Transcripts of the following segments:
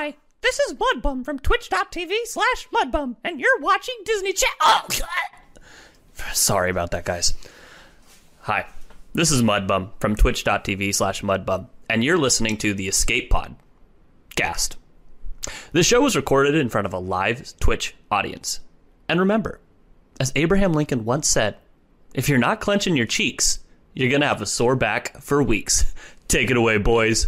Hi, this is Mudbum from twitch.tv slash Mudbum, and you're watching Disney Channel. Oh, Sorry about that, guys. Hi, this is Mudbum from twitch.tv slash Mudbum, and you're listening to the Escape Pod cast. The show was recorded in front of a live Twitch audience. And remember, as Abraham Lincoln once said, if you're not clenching your cheeks, you're gonna have a sore back for weeks. Take it away, boys.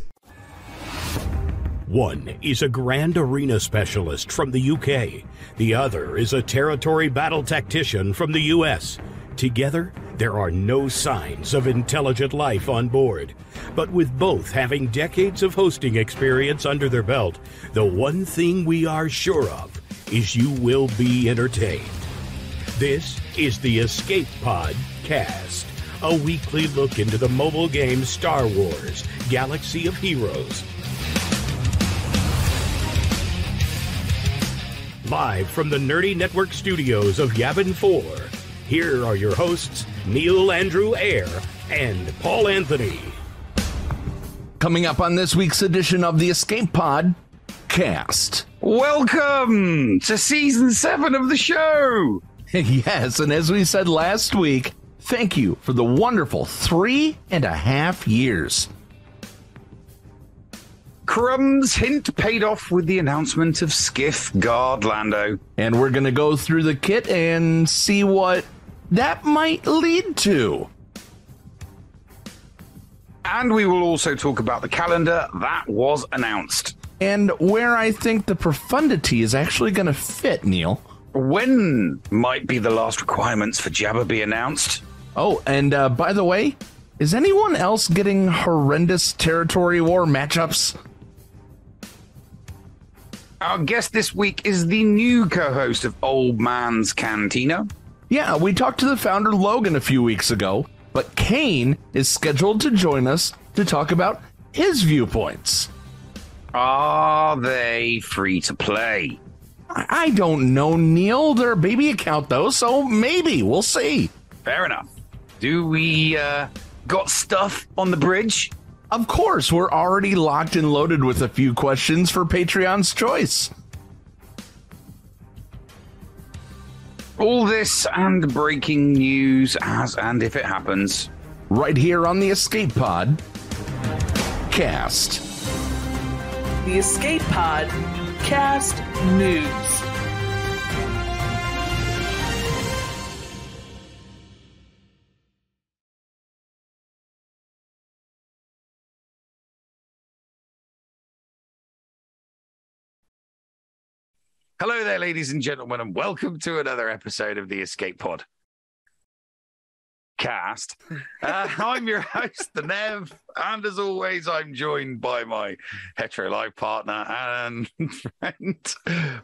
One is a Grand Arena specialist from the UK. The other is a territory battle tactician from the US. Together, there are no signs of intelligent life on board. But with both having decades of hosting experience under their belt, the one thing we are sure of is you will be entertained. This is the Escape Pod Cast, a weekly look into the mobile game Star Wars Galaxy of Heroes. Live from the Nerdy Network studios of Yavin 4, here are your hosts, Neil Andrew Eyre and Paul Anthony. Coming up on this week's edition of the Escape Pod cast. Welcome to season seven of the show. yes, and as we said last week, thank you for the wonderful three and a half years. Crumb's hint paid off with the announcement of Skiff Guard Lando. And we're going to go through the kit and see what that might lead to. And we will also talk about the calendar that was announced. And where I think the profundity is actually going to fit, Neil. When might be the last requirements for Jabba be announced? Oh, and uh, by the way, is anyone else getting horrendous territory war matchups? Our guest this week is the new co host of Old Man's Cantina. Yeah, we talked to the founder Logan a few weeks ago, but Cain is scheduled to join us to talk about his viewpoints. Are they free to play? I I don't know, Neil. They're a baby account, though, so maybe. We'll see. Fair enough. Do we uh, got stuff on the bridge? Of course, we're already locked and loaded with a few questions for Patreon's choice. All this and breaking news as and if it happens. Right here on the Escape Pod cast. The Escape Pod Cast News. Hello there, ladies and gentlemen, and welcome to another episode of the Escape Pod cast. Uh, I'm your host, the Nev, and as always, I'm joined by my hetero life partner and friend,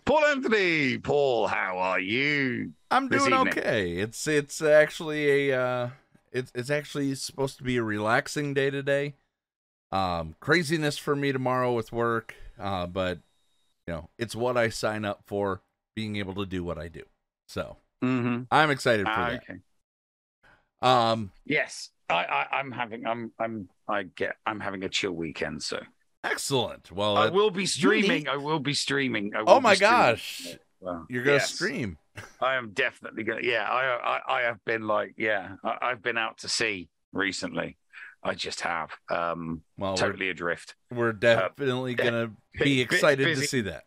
Paul Anthony. Paul, how are you? I'm doing okay. It's it's actually a uh it's it's actually supposed to be a relaxing day today. Um craziness for me tomorrow with work, uh but you know, it's what I sign up for being able to do what I do. So, Mm-hmm. I'm excited for Ah, that. okay. Um Yes, I, I, I'm having, I'm, I'm, I get, I'm having a chill weekend, so excellent. Well, I will be streaming. need- I will be streaming. I will Oh my gosh. Well, you're going to yes. stream. I am definitely gonna. Yeah, I, I, I have been like, yeah, I, I've been out to sea recently. I just have. Um, Well, we're, totally adrift. we're definitely yeah. going to Bit- be bit excited to see that.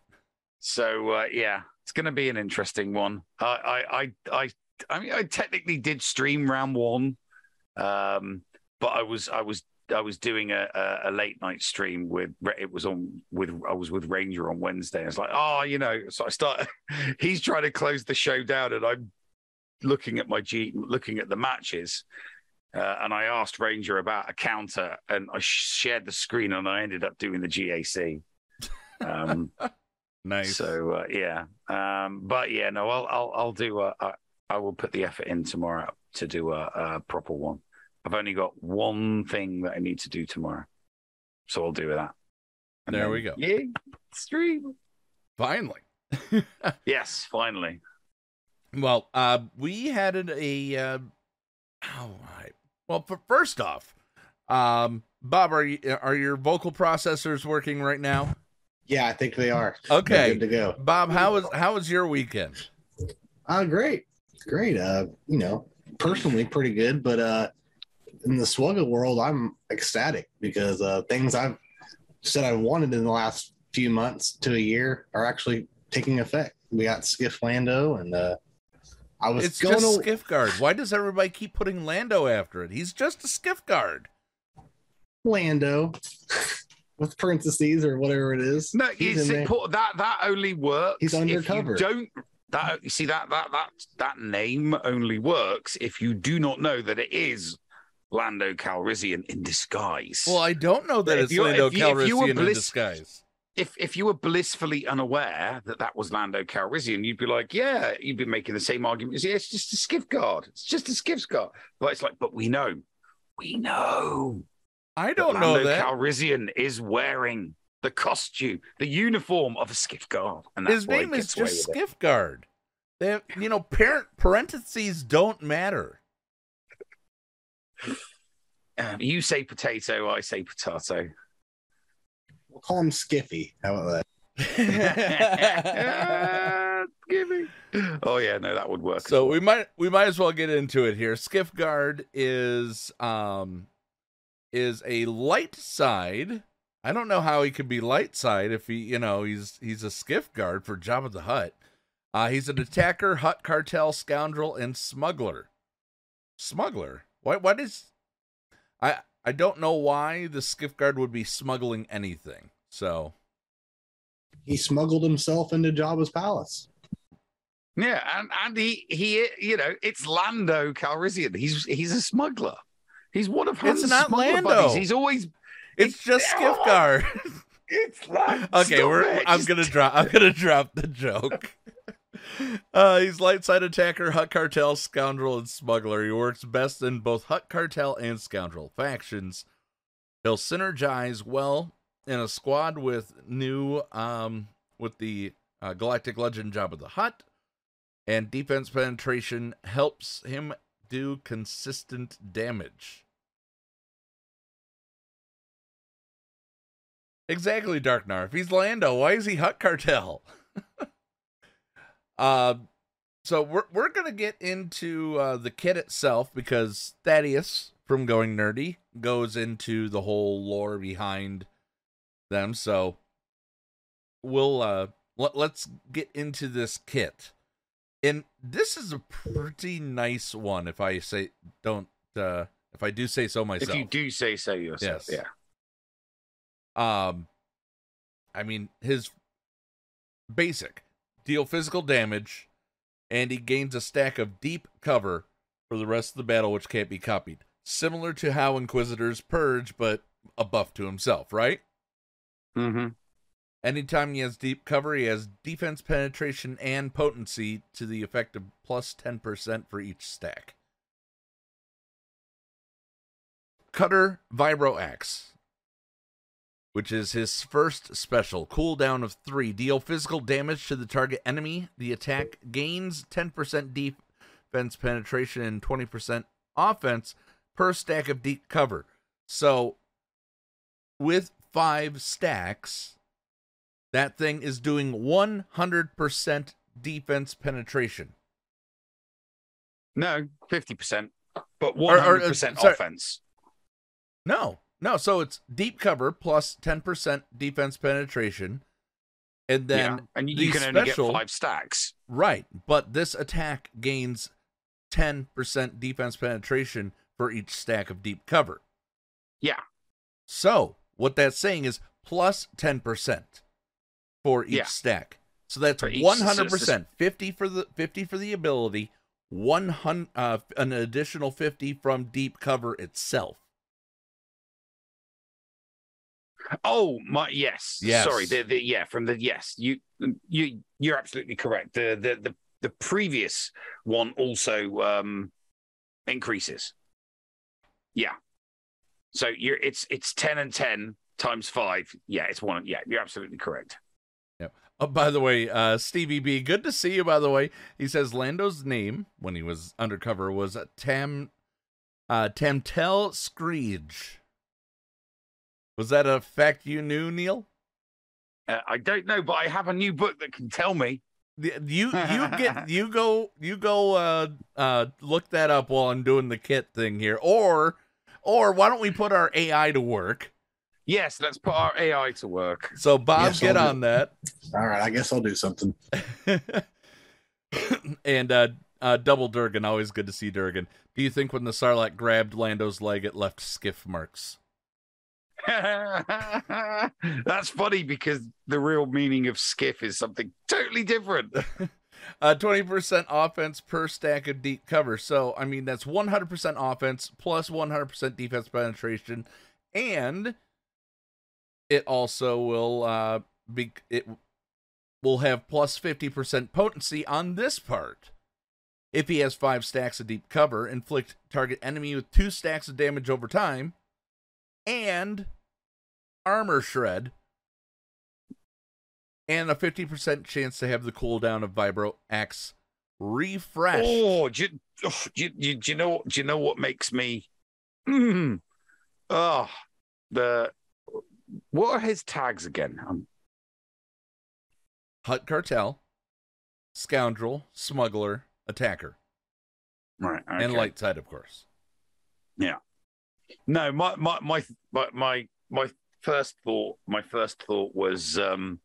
So uh, yeah, it's going to be an interesting one. I, I, I, I, I mean, I technically did stream round one, um, but I was, I was, I was doing a, a, a late night stream with. It was on with. I was with Ranger on Wednesday. It's like, oh, you know. So I start. he's trying to close the show down, and I'm looking at my G, looking at the matches. Uh, and I asked Ranger about a counter, and I shared the screen, and I ended up doing the GAC. Um, Nice. so uh, yeah, um, but yeah, no, I'll I'll I'll do a, a I will put the effort in tomorrow to do a, a proper one. I've only got one thing that I need to do tomorrow, so I'll do that. And There then- we go. Yeah, stream. Finally. Yes, finally. Well, uh, we had an, a. Uh, oh, I, well, first off, um, Bob, are you, are your vocal processors working right now? Yeah, I think they are. They're Okay, good to go. Bob, how was how was your weekend? Uh, great, great. Uh, you know, personally pretty good, but uh, in the Swugga world, I'm ecstatic because uh, things I've said I wanted in the last few months to a year are actually taking effect. We got Skiff Lando, and uh, I was It's going just skiff guard. Why does everybody keep putting Lando after it? He's just a skiff guard. Lando with parentheses or whatever it is. No, He's it's in important that that only works. He's if you undercover. don't that you see that that that that name only works if you do not know that it is Lando Calrissian in disguise. Well, I don't know that If it's you're- Lando if you- if you were Calrissian in disguise. If if you were blissfully unaware that that was Lando Calrissian, you'd be like, yeah, you'd be making the same argument. as, Yeah, it's just a skiff guard. It's just a skiff guard. But it's like, but we know, we know. I don't know Lando that. Calrissian is wearing the costume, the uniform of a skiff guard, and that's His name is just it. skiff guard. They have, you know, parent parentheses don't matter. Um, you say potato, I say potato. We'll call him Skiffy. How about that? Give me- Oh yeah, no, that would work. so we might we might as well get into it here. Skiff guard is um is a light side. I don't know how he could be light side if he you know he's he's a skiff guard for Jabba the Hutt. Uh, he's an attacker, Hutt cartel, scoundrel, and smuggler. Smuggler. Why? Why does I? I don't know why the skiff guard would be smuggling anything. So He smuggled himself into Jabba's palace. Yeah, and and he he you know it's Lando Calrissian. He's he's a smuggler. He's one of It's Han's not smuggler Lando. buddies. He's always it's just skiff guard. it's Lando. okay, Stop we're. it. I'm Just- gonna drop. I'm gonna drop the joke. Uh, he's light side attacker, Hutt Cartel, scoundrel, and smuggler. He works best in both Hutt Cartel and scoundrel factions. He'll synergize well in a squad with new, um, with the uh, Galactic Legend Jabba the Hutt, and defense penetration helps him do consistent damage. Exactly, Darknar. If he's Lando, why is he Hutt Cartel? uh, so we're we're gonna get into uh, the kit itself because Thaddeus from Going Nerdy goes into the whole lore behind them. So we'll uh let, let's get into this kit. And this is a pretty nice one if I say don't uh if I do say so myself. If you do say so yourself, Yes. yeah. Um, I mean, his basic deal physical damage, and he gains a stack of deep cover for the rest of the battle, which can't be copied. Similar to how Inquisitors purge, but a buff to himself, right? Mm-hmm. Anytime he has deep cover, he has defense penetration and potency to the effect of plus 10% for each stack. Cutter Vibro Axe, which is his first special. Cooldown of 3. Deal physical damage to the target enemy. The attack gains 10% defense penetration and 20% offense per stack of deep cover. So, with five stacks, that thing is doing 100% defense penetration. No, fifty percent, but Or- one or, uh, offense. No, no. So it's deep cover plus 10% defense penetration. And then, yeah, and you, can only get special- five stacks. right. But this attack gains 10% defense penetration for each stack of deep cover. Yeah, So what that's saying is plus 10% for each Yeah. stack. So that's 100%. 50 for the 50 for the ability, 100 uh, an additional 50 from deep cover itself. Oh my yes. Yes. Sorry. The, the yeah from the yes you you you're absolutely correct. The the the the previous one also um increases. Yeah. So you're it's it's ten and ten times five. Yeah, it's one. Yeah, you're absolutely correct. Oh, by the way, uh, Stevie B, good to see you. By the way, he says Lando's name when he was undercover was Tam, uh, Tamtel Skreej. Was that a fact you knew, Neil? Uh, I don't know, but I have a new book that can tell me. You you get you go you go uh uh look that up while I'm doing the kit thing here. Or or why don't we put our AI to work? Yes, let's put our AI to work. So Bob, Yes, get I'll do- on that. All right, I guess I'll do something. and uh uh double Durgan, always good to see Durgan. Do you think when the Sarlacc grabbed Lando's leg it left skiff marks? That's funny because the real meaning of skiff is something totally different. Uh, 20% offense per stack of deep cover. So, I mean, that's 100% offense plus 100% defense penetration. And it also will uh, be, it will have plus 50% potency on this part. If he has five stacks of deep cover, inflict target enemy with two stacks of damage over time, and armor shred, and a 50% chance to have the cooldown of Vibro Axe refresh. Oh, do you, oh, do, you, do, you, know? Do you know what makes me? Mm, oh, the what are his tags again? Um, Hutt Cartel, Scoundrel, Smuggler, Attacker, right, and. Light Side, of course. Yeah. No, my my my my my my first thought, my first thought was, um,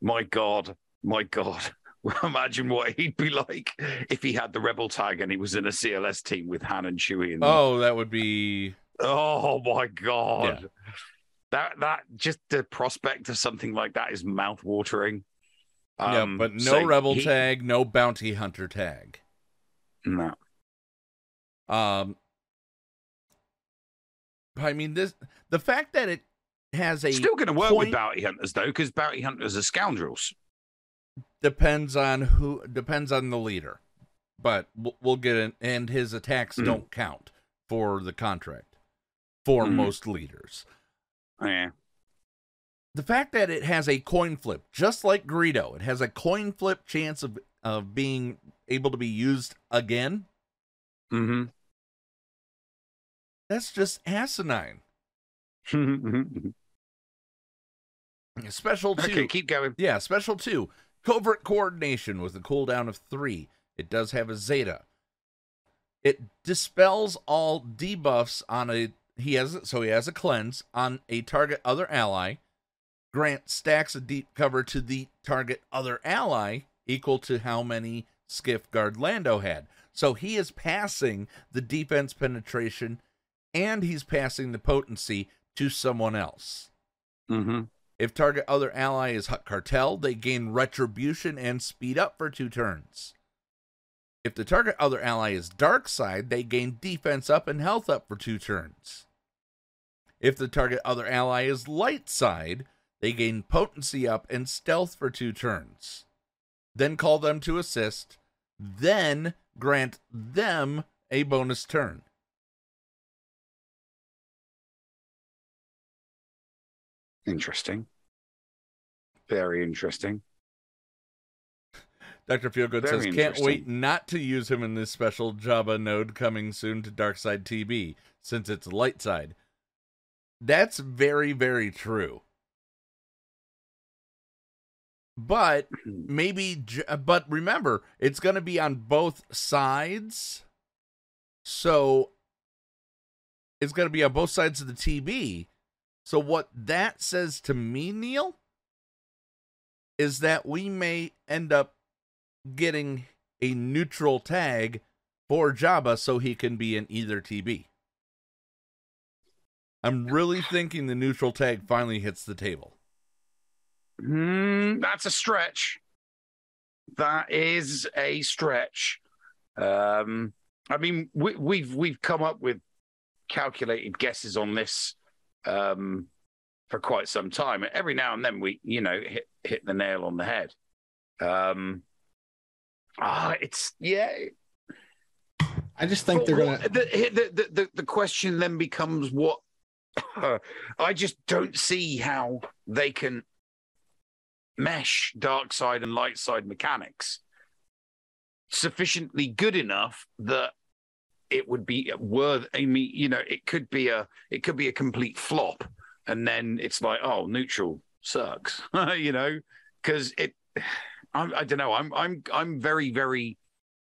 my God, my God. Imagine what he'd be like if he had the rebel tag and he was in a CLS team with Han and Chewie. And Oh, that would be. oh my God, that that just the prospect of something like that is mouth watering. yeah, but no so Rebel he- tag, no Bounty Hunter tag. No, Um, I mean, this the fact that it has a still going to work point- with bounty hunters though, because bounty hunters are scoundrels. depends on who depends on the leader but we'll, we'll get in and his attacks Mm. don't count for the contract for Mhm. most leaders Yeah, the fact that it has a coin flip just like greedo it has a coin flip chance of of being able to be used again hmm that's just asinine mm-hmm. special two okay, keep going. Yeah, special two. Covert coordination with a cooldown of three. It does have a zeta. It dispels all debuffs on a he has so he has a cleanse on a target other ally. Grant stacks a deep cover to the target other ally equal to how many skiff guard Lando had. So he is passing the defense penetration and he's passing the potency to someone else. Mm-hmm. If target other ally is Hut Cartel, they gain retribution and speed up for two turns. If the target other ally is Dark Side, they gain defense up and health up for two turns. If the target other ally is Light Side, they gain potency up and stealth for two turns. Then call them to assist, then grant them a bonus turn. Interesting. Very interesting. Dr. Feelgood Very says, can't wait not to use him in this special Jabba node coming soon to Darkside TB, since it's light side. That's very, very true. But maybe, uh, but remember, it's going to be on both sides. So it's going to be on both sides of the TB. So what that says to me, Neil, is that we may end up getting a neutral tag for Jabba so he can be in either TB. I'm really thinking the neutral tag finally hits the table. Mm, that's a stretch. That is a stretch. Um, I mean, we, we've we've come up with calculated guesses on this um, for quite some time. Every now and then, we you know hit hit the nail on the head. Um, ah, it's yeah. I just think But they're what- gonna. The, the, the, the, the question then becomes what? I just don't see how they can mesh dark side and light side mechanics sufficiently good enough that it would be worth. I mean, you know, it could be a it could be a complete flop, and then it's like, oh, neutral sucks. you know, because it. I, I don't know. I'm I'm I'm very very,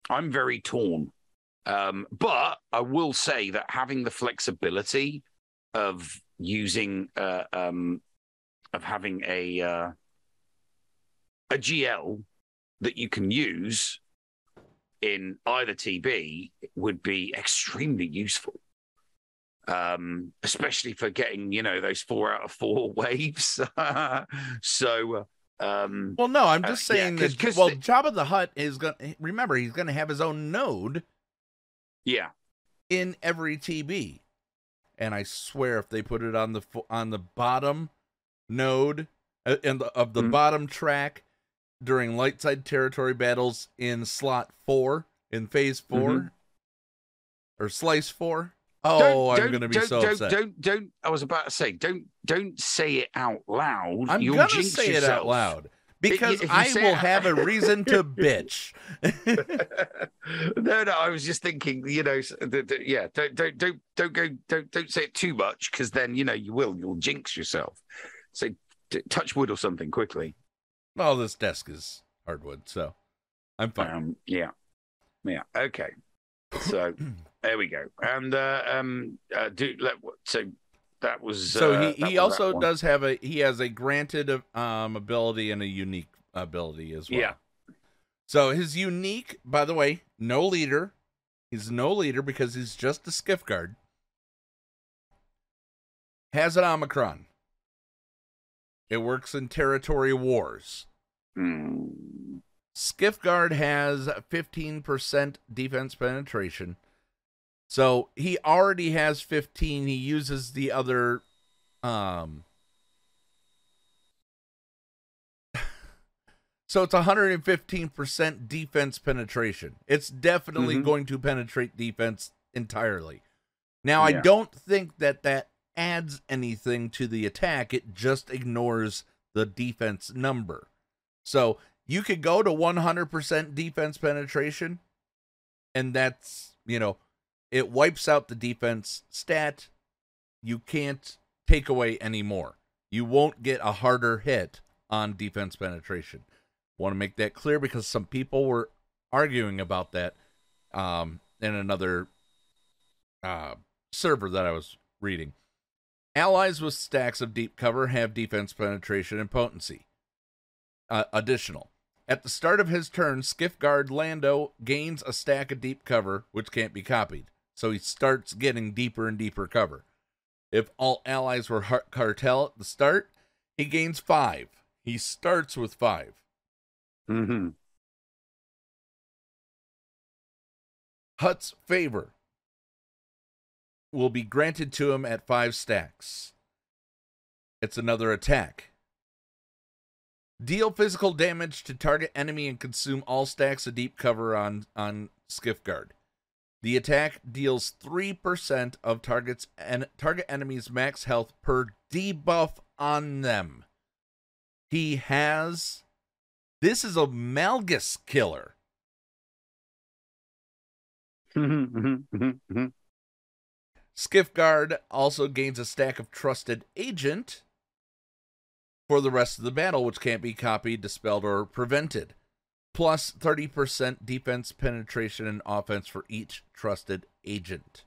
I'm very torn. Um, but I will say that having the flexibility of using uh, um, of having a uh, a GL that you can use in either TB would be extremely useful. Um, especially for getting, you know, those four out of four waves. so, um, Well, no, I'm just Uh, yeah, saying 'cause- that. 'cause well, the- Jabba the Hutt is going. to Remember, he's going to have his own node yeah, in every TB, and I swear if they put it on the on the bottom node uh, in the, of the Mhm. bottom track during light side territory battles in slot four in phase 4 Mhm. or slice four. Oh, I'm Don't- going to be don't, so don't, upset. Don't, don't, I was about to say, don't, don't say it out loud. I'm You'll gonna say it out loud because I will it- have a reason to bitch. no, no, I was just thinking, you know, th- th- yeah, don't, don't, don't, don't go, don't, don't say it too much because then you know you will, you'll jinx yourself. So t- touch wood or something quickly. Well, this desk is hardwood, so I'm fine. Um, yeah, yeah, okay. So there we go. And uh, um, uh, do let so that was so uh, he, he also does have a he has a granted um ability and a unique ability as well. Yeah. So his unique, by the way, no leader. He's no leader because he's just a skiff guard. Has an Omicron. It works in territory wars. Hmm. Skiff guard has 15% defense penetration. So he already has 15. He uses the other um So it's 115% defense penetration. It's definitely Mhm. going to penetrate defense entirely. Now I don't think that that adds anything to the attack. It just ignores the defense number. So you could go to 100% defense penetration, and that's, you know, it wipes out the defense stat. You can't take away any more. You won't get a harder hit on defense penetration. Want to make that clear because some people were arguing about that um, in another uh, server that I was reading. Allies with stacks of deep cover have defense penetration and potency. Uh, additional. At the start of his turn, Skiff Guard Lando gains a stack of deep cover, which can't be copied. So he starts getting deeper and deeper cover. If all allies were cartel at the start, he gains five. He starts with five. Mm-hmm. Hutt's favor will be granted to him at five stacks. It's another attack. Deal physical damage to target enemy and consume all stacks of deep cover on, on Skiff Guard. The attack deals 3% of target's en- target enemy's max health per debuff on them. He has. This is a Malgus killer. Mm-hmm, mm-hmm, mm-hmm, Mm-hmm. Skiff Guard also gains a stack of Trusted Agent for the rest of the battle, which can't be copied, dispelled, or prevented. Plus 30% defense, penetration, and offense for each Trusted Agent.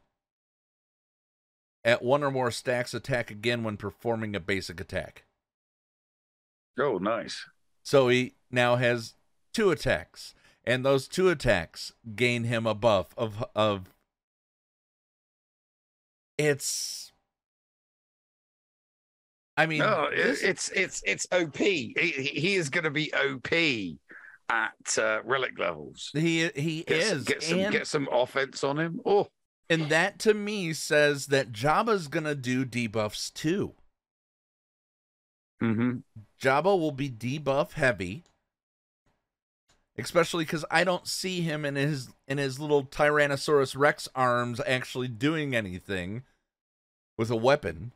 At one or more stacks, attack again when performing a basic attack. Oh, nice. So he now has two attacks, and those two attacks gain him a buff of of. It's. I mean, No, it, this- it's it's it's OP. He, he is going to be OP at uh, relic levels. he he Get, is, get some and, get some offense on him. Oh, and that to me says that Jabba's gonna do debuffs too. mm-hmm. Jabba will be debuff heavy, especially because I don't see him in his in his little Tyrannosaurus Rex arms actually doing anything with a weapon.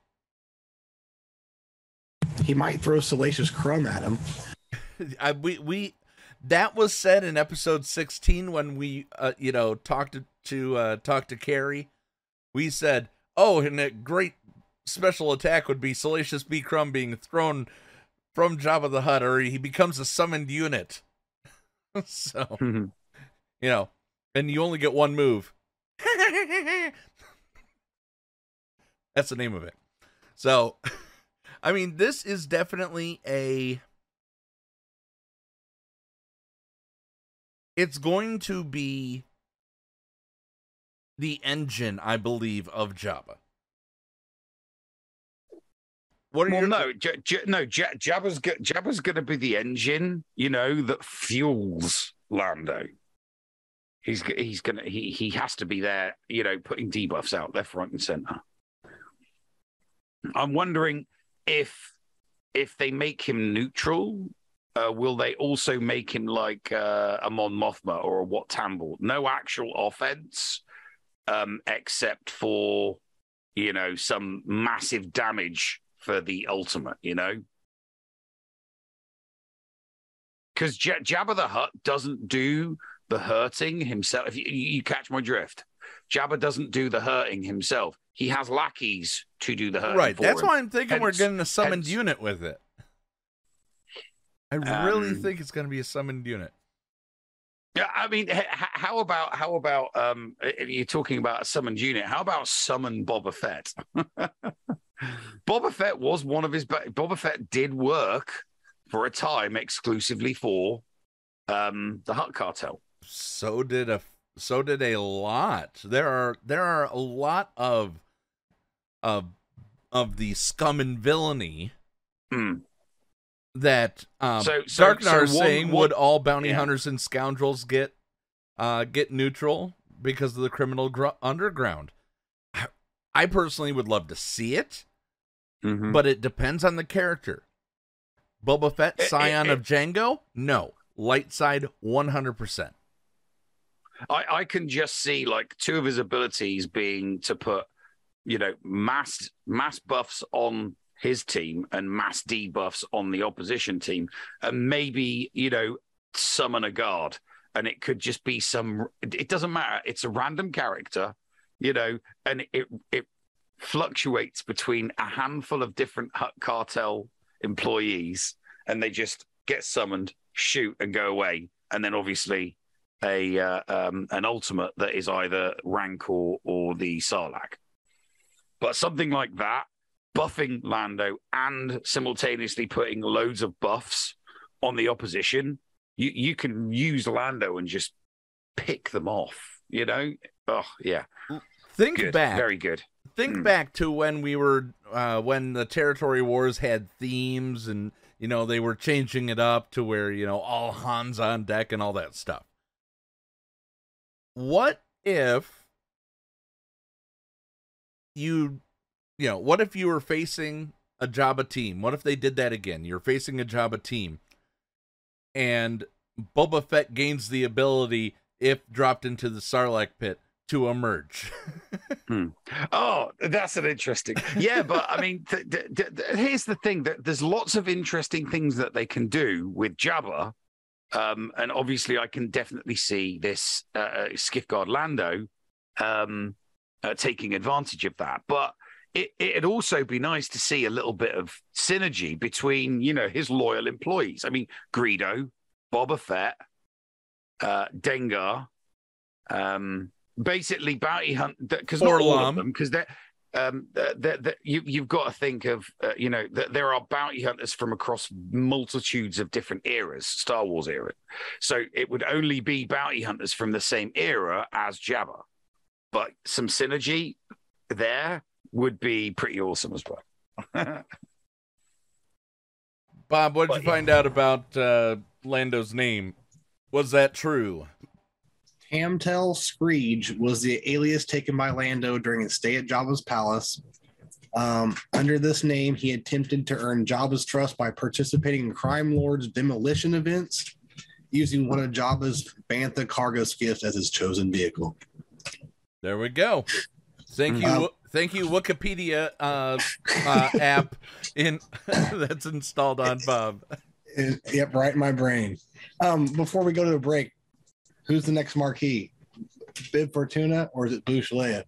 He might throw Salacious Crumb at him. I, we we that was said in episode 16 when we uh, you know talked to, to uh talk to Carrie. We said, "Oh, and a great special attack would be Salacious B Crumb being thrown from Jabba the Hutt, or he becomes a summoned unit. so mm-hmm. you know, and you only get one move. That's the name of it. So, I mean, this is definitely a. It's going to be the engine, I believe, of Jabba. What well, no, J- J- no, J- Jabba's go- Jabba's going to be the engine, you know, that fuels Lando. He's he's gonna he he has to be there, you know, putting debuffs out left, right, and center. I'm wondering if if they make him neutral, uh, will they also make him like uh, a Mon Mothma or a Wat Tambor? No actual offense, um, except for you know some massive damage for the ultimate. You know, because J- Jabba the Hutt doesn't do the hurting himself. If you, you catch my drift, Jabba doesn't do the hurting himself. He has lackeys to do the hurting. right? That's him. why I'm thinking we're getting a summoned hence- unit with it. I really Um, think it's going to be a summoned unit. Yeah, I mean, h- how about how about um? If you're talking about a summoned unit, how about summon Boba Fett? Boba Fett was one of his. Boba Fett did work for a time exclusively for um the Hutt Cartel. so did a so did a lot there are there are a lot of of of the scum and villainy Hmm. that um So- so- Darknar so is saying would all bounty yeah. hunters and scoundrels get uh get neutral because of the criminal gr- underground I, I personally would love to see it Mhm. but it depends on the character Boba Fett Eh, eh, scion eh. of Django no light side 100% I, I can just see like two of his abilities being to put, you know, mass mass buffs on his team and mass debuffs on the opposition team, and maybe you know summon a guard, and it could just be some. It it doesn't matter. It's a random character, you know, and it it fluctuates between a handful of different Hutt cartel employees, and they just get summoned, shoot, and go away, and then obviously a uh, um, an ultimate that is either Rancor or or the Sarlacc. But something like that, buffing Lando and simultaneously putting loads of buffs on the opposition, you you can use Lando and just pick them off. You know? Oh yeah, think good, back very good. Think Mm. back to when we were uh when the territory wars had themes and you know they were changing it up to where you know all hands on deck and all that stuff. What if you you know what if you were facing a Jabba team? What if they did that again? You're facing a Jabba team. And Boba Fett gains the ability if dropped into the Sarlacc pit to emerge Oh, that's an interesting. Yeah, but I mean, th- th- th- here's the thing: that there's lots of interesting things that they can do with Jabba, um, and obviously, I can definitely see this uh, Skiff Guard Lando um, uh, taking advantage of that. But it, it'd also be nice to see a little bit of synergy between, you know, his loyal employees. I mean, Greedo, Boba Fett, uh, Dengar, um, basically bounty hunt because not all of them because they're. Um, that that you you've got to think of uh, you know that there are bounty hunters from across multitudes of different eras, Star Wars era. So it would only be bounty hunters from the same era as Jabba, but some synergy there would be pretty awesome as well. Bob, what did But, you find out about uh, Lando's name? Was that true? Hamtel Skreej was the alias taken by Lando during his stay at Jabba's palace. Um, under this name, he attempted to earn Jabba's trust by participating in Crime Lord's demolition events, using one of Jabba's Bantha cargo skiffs as his chosen vehicle. There we go. Thank you, Um, thank you, Wikipedia uh, uh, app in that's installed on Bob. Yep, right in my brain. Um, before we go to the break, who's the next marquee? Bib Fortuna or is it Boushh Leia?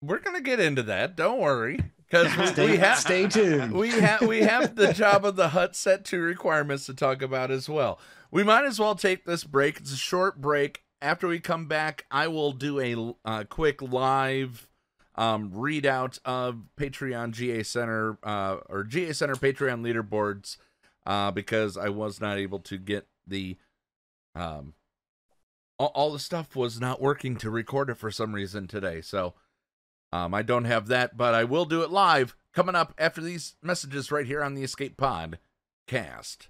We're gonna get into that. Don't worry. because we, Stay, we have stay tuned. we have we have the Jabba the Hutt set to requirements to talk about as well. We might as well take this break. It's a short break. After we come back, I will do a uh, quick live um, readout of Patreon GA Center uh, or GA Center Patreon leaderboards uh, because I was not able to get the um, all, the stuff was not working to record it for some reason today. So um, I don't have that, but I will do it live coming up after these messages right here on the Escape Pod cast.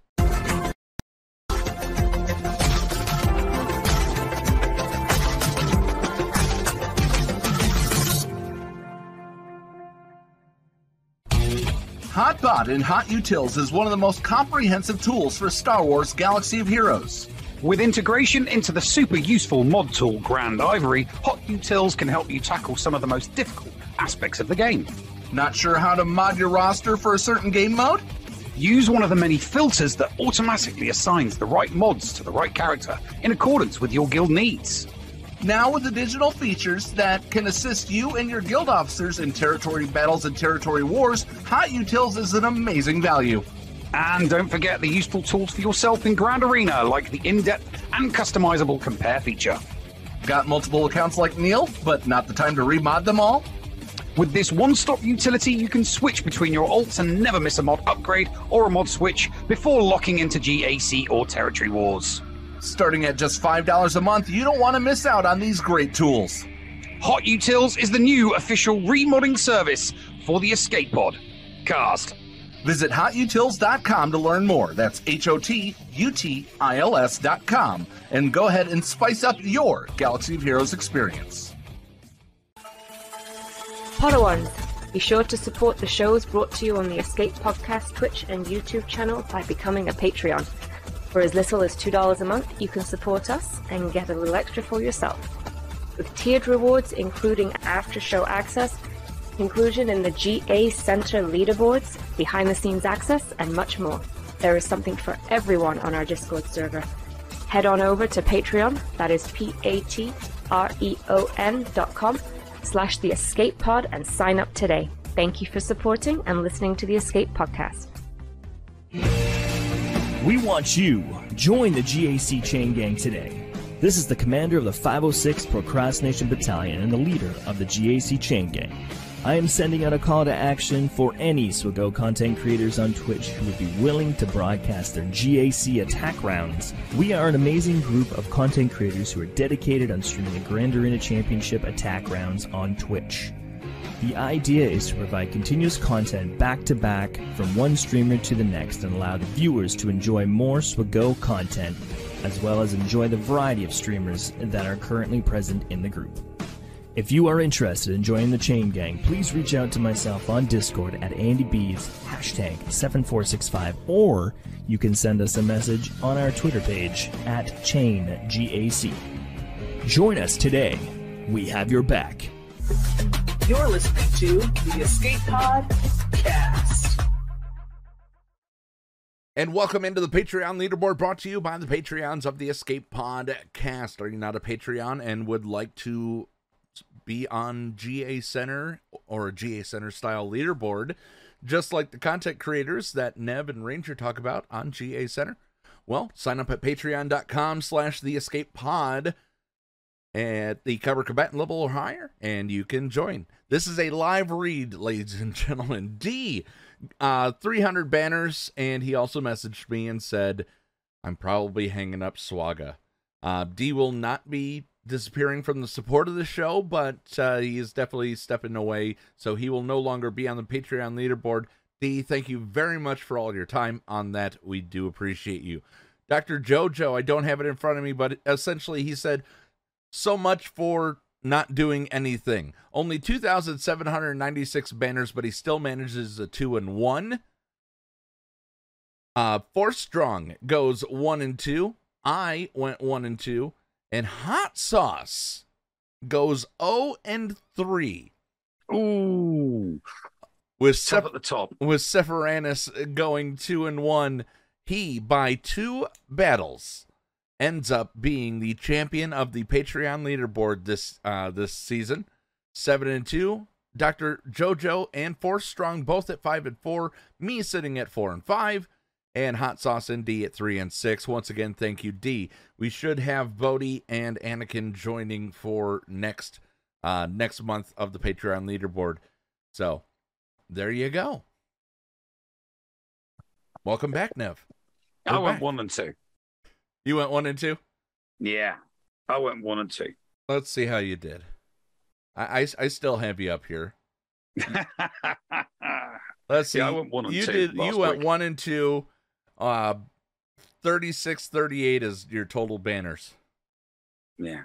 Hotbot in Hot Utils is one of the most comprehensive tools for Star Wars Galaxy of Heroes. With integration into the super useful mod tool Grandivory, Hot Utils can help you tackle some of the most difficult aspects of the game. Not sure how to mod your roster for a certain game mode? Use one of the many filters that automatically assigns the right mods to the right character in accordance with your guild needs. Now with the digital features that can assist you and your guild officers in territory battles and territory wars, Hot Utils is an amazing value. And don't forget the useful tools for yourself in Grand Arena, like the in-depth and customizable compare feature. Got multiple accounts like Neil, but not the time to remod them all? With this one-stop utility, you can switch between your alts and never miss a mod upgrade or a mod switch before locking into GAC or Territory Wars. Starting at just $5 a month, you don't want to miss out on these great tools. Hot Utils is the new official remodding service for the Escape Pod. Cast. Visit hotutils.com to learn more. That's H O T U T I L S.com. And go ahead and spice up your Galaxy of Heroes experience. Podawans, be sure to support the shows brought to you on the Escape Podcast Twitch and YouTube channel by becoming a Patreon. For as little as $2 a month, you can support us and get a little extra for yourself. With tiered rewards, including after show access, inclusion in the GA Center leaderboards, behind the scenes access, and much more. There is something for everyone on our Discord server. Head on over to Patreon, that is P A T R E O N dot com slash the escape pod and sign up today. Thank you for supporting and listening to the Escape Podcast. We want you. Join the GAC chain gang today. This is the commander of the 506 Procrastination Battalion and the leader of the GAC chain gang. I am sending out a call to action for any Swago content creators on Twitch who would be willing to broadcast their GAC attack rounds. We are an amazing group of content creators who are dedicated on streaming the Grand Arena Championship attack rounds on Twitch. The idea is to provide continuous content back to back from one streamer to the next and allow the viewers to enjoy more Swago content as well as enjoy the variety of streamers that are currently present in the group. If you are interested in joining the Chain Gang, please reach out to myself on Discord at AndyBees, hashtag 7465, or you can send us a message on our Twitter page at ChainGAC. Join us today. We have your back. You're listening to the Escape Pod Cast. And welcome into the Patreon leaderboard brought to you by the Patreons of the Escape Pod cast. Are you not a Patreon and would like to be on GA Center or a GA Center style leaderboard, just like the content creators that Nev and Ranger talk about on GA Center? Well, sign up at patreon.com slash the escape pod at the cover combatant level or higher, and you can join. This is a live read, ladies and gentlemen. D, uh, 300 banners, and he also messaged me and said, I'm probably hanging up Swaga. Uh, D will not be disappearing from the support of the show, but uh, he is definitely stepping away, so he will no longer be on the Patreon leaderboard. D, thank you very much for all your time on that. We do appreciate you. Dr. Jojo, I don't have it in front of me, but essentially he said, so much for not doing anything. Only 2,796 banners, but he still manages a 2 and 1. Uh, Force Strong goes 1 and 2. I went 1 and 2. And Hot Sauce goes 0 and 3. Ooh. With Top at the top. With Sephiranus going 2 and 1, he by two battles ends up being the champion of the Patreon leaderboard this uh this season. 7 and 2, Dr. Jojo and Force Strong both at five and four. Me sitting at four and five. And Hot Sauce and D at three and six. Once again, thank you, D. We should have Bodhi and Anakin joining for next uh next month of the Patreon leaderboard. So there you go. Welcome back, Nev. I We're went back. one and two. You went one and two? Yeah, I went one and two. Let's see how you did. I, I, I still have you up here. Let's see. Yeah, I went one and you two did. You went one and two. Uh, 36 38 is your total banners. Yeah.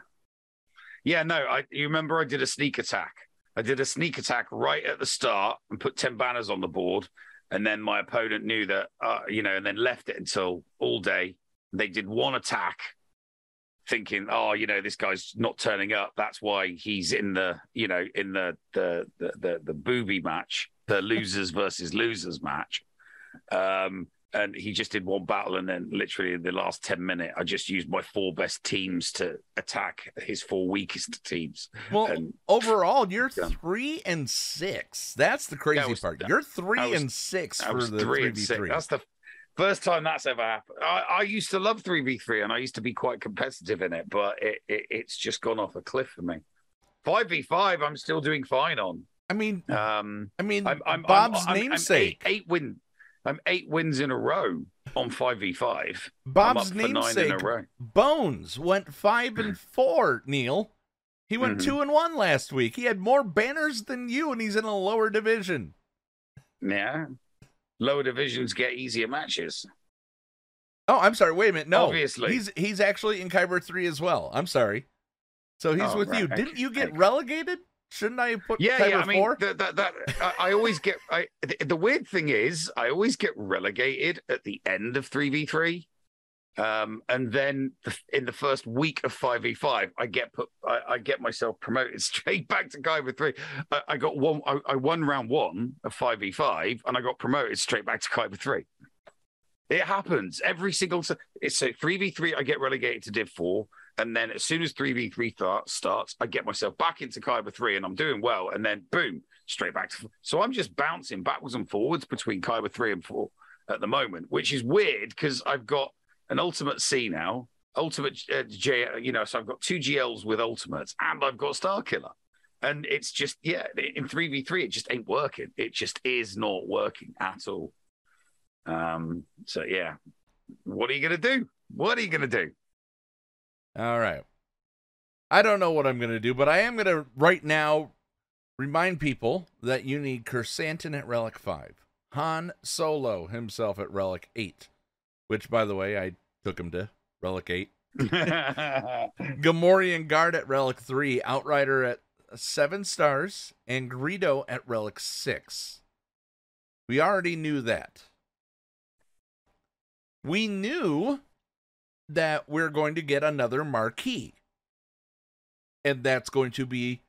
Yeah, no, I you remember I did a sneak attack. I did a sneak attack right at the start and put 10 banners on the board. And then my opponent knew that, uh, you know, and then left it until all day. They did one attack thinking, oh, you know, this guy's not turning up. That's why he's in the, you know, in the, the, the, the, the booby match, the losers versus losers match. Um, and he just did one battle and then literally in the last 10 minute i just used my four best teams to attack his four weakest teams Well, and overall, you're Yeah. three and six. That's the crazy was- part. You're three was- and six for the three three and six. three. that's the first time that's ever happened i, I used to love 3v3 and i used to be quite competitive in it but it, it it's just gone off a cliff for me 5v5 i'm still doing fine on I mean, um I mean, I'm, I'm, Bob's I'm, I'm- I'm namesake. eight, eight win i'm eight wins in a row on 5v5 Bob's I'm up for nine in a namesake. Bones, went five and four. Neil, he went Mhm. two and one last week. He had more banners than you, and he's in a lower division. yeah lower divisions get easier matches Oh, I'm sorry. Wait a minute. No, Obviously. he's he's actually in Kyber three as well. I'm sorry. So he's Oh, with right. you. Didn't you get relegated? Shouldn't I put Yeah, Kyber yeah. I mean, four? that, that, that I, I always get. I the, the weird thing is, I always get relegated at the end of three v three, um, and then the, in the first week of five v five, I get put. I, I get myself promoted straight back to Kyber three. I, I got one. I, I won round one of five v five, and I got promoted straight back to Kyber three. It happens every single. s- It's so three v three. I get relegated to Div four, and then as soon as three v three starts, I get myself back into Kyber three, and I'm doing well. And then boom, straight back to. So I'm just bouncing backwards and forwards between Kyber three and four at the moment, which is weird because I've got an Ultimate C now, Ultimate uh, J. You know, so I've got two GLs with Ultimates, and I've got Star Killer. And it's just yeah, in three v three, it just ain't working. It just is not working at all. Um. So yeah, what are you gonna do? What are you gonna do? All right. I don't know what I'm going to do, but I am going to right now remind people that you need Krrsantan at Relic 5, Han Solo himself at Relic 8, which, by the way, I took him to Relic 8. Gamorrean Guard at Relic 3, Outrider at 7 stars, and Greedo at Relic 6. We already knew that. We knew that we're going to get another marquee. And that's going to be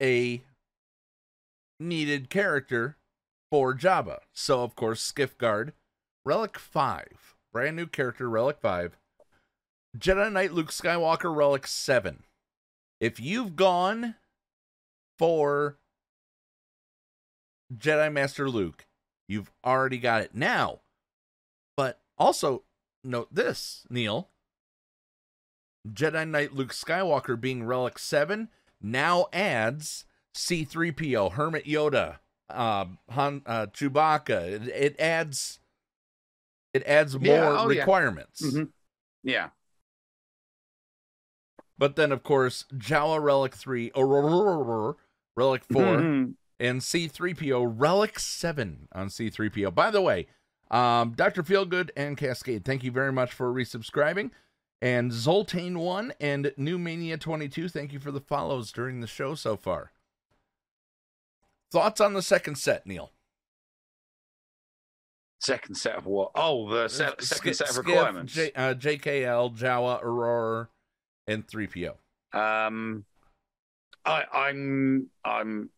a needed character for Jabba. So, of course, Skiff Guard, Relic 5, brand new character, Relic 5, Jedi Knight Luke Skywalker, Relic 7. If you've gone for Jedi Master Luke, you've already got it now. But also, note this, Neil. Jedi Knight Luke Skywalker being Relic 7 now adds C3PO, Hermit Yoda, uh, Han, uh, Chewbacca. It, it adds it adds more Yeah, oh, yeah. requirements. Mhm. Yeah. But then, of course, Jawa Relic 3, or Relic 4, Mhm. and C3PO Relic 7 on C3PO. By the way, um, Dr. Feelgood and Cascade, thank you very much for resubscribing. And Zoltane1 and New Mania 22, thank you for the follows during the show so far. Thoughts on the second set, Neil? Second set of what? Oh, the set, second set of Skiff, requirements. J, uh, JKL, Jawa, Aurora, and 3PO. Um, I, I'm I'm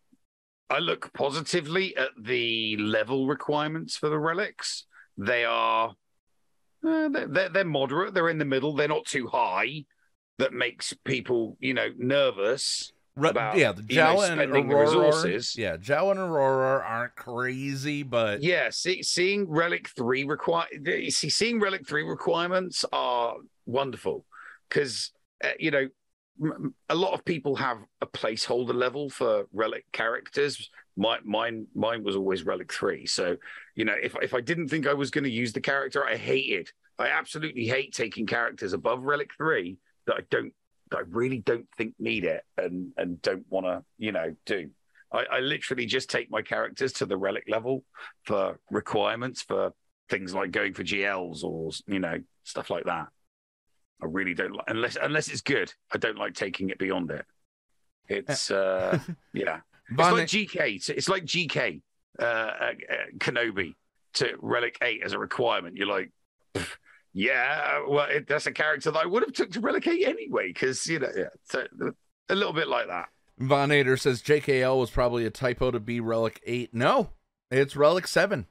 I look positively at the level requirements for the relics. They are uh, they're they're moderate. They're in the middle. They're not too high. That makes people you know nervous. Re- yeah, the Jawa and Aurora. resources. Yeah, Jawa and Aurora aren't crazy, but Yeah, see, seeing Relic Three require see seeing Relic Three requirements are wonderful because uh, you know m- a lot of people have a placeholder level for Relic characters. My mine mine was always Relic Three, so you know if if I didn't think I was going to use the character, I hated. I absolutely hate taking characters above Relic Three that I don't I really don't think need it and and don't want to you know do. I, I literally just take my characters to the relic level for requirements for things like going for GLs or you know stuff like that. I really don't like unless unless it's good. I don't like taking it beyond it. It's uh yeah. It's like GK. It's, it's like GK uh, uh, Kenobi to Relic Eight as a requirement. You're like, "Pff, yeah, well, it, that's a character that I would have took to Relic anyway, because you know, yeah, so, a little bit like that. Von Ader says JKL was probably a typo to be Relic 8. No, it's Relic 7.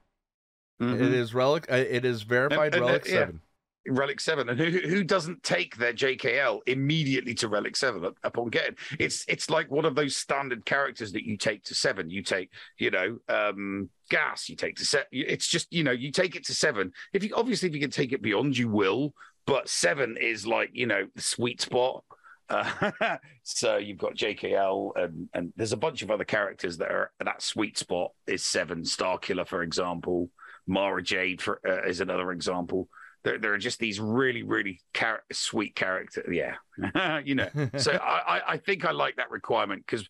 Mhm. It is Relic. Uh, it is verified And- and, Relic uh, yeah. 7. Relic Seven, and who who doesn't take their JKL immediately to Relic Seven upon getting? It's it's like one of those standard characters that you take to seven. You take, you know, um, gas. You take to set. It's just you know you take it to seven. If you obviously if you can take it beyond, you will. But seven is like you know the sweet spot. Uh, so you've got JKL and and there's a bunch of other characters that are that sweet spot is seven. Starkiller, for example. Mara Jade for, uh, is another example. There, there are just these really, really char- sweet characters. Yeah, you know. So I, I, I think I like that requirement because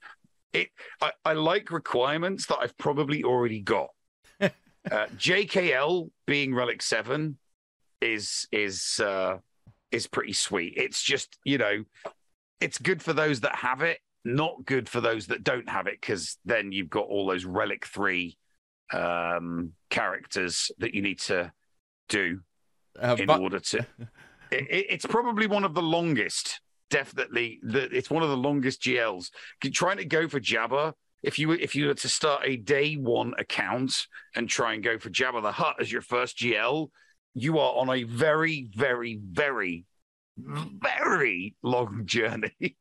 it. I, I like requirements that I've probably already got. uh, JKL being Relic Seven is is uh, is pretty sweet. It's just you know, it's good for those that have it, not good for those that don't have it because then you've got all those Relic Three um, characters that you need to do Uh, in Von- order to. It, it- it's probably one of the longest. Definitely, the, it's one of the longest GLs. Trying to go for Jabba, if you if you were to start a day one account and try and go for Jabba the Hutt as your first GL, you are on a very, very, very, very long journey.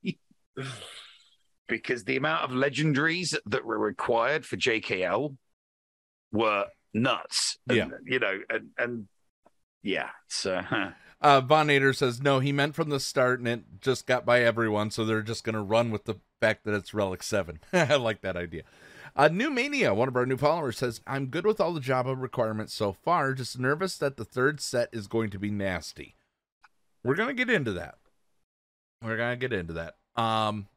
because the amount of legendaries that were required for JKL were nuts. And, Yeah. you know, and and yeah, so Uh, Von Ader says no. He meant from the start, and it just got by everyone, so they're just going to run with the fact that it's Relic Seven. I like that idea. Uh, New Mania, one of our new followers, says I'm good with all the Jabba requirements so far. Just nervous that the third set is going to be nasty. We're to get into that. We're to get into that. Um,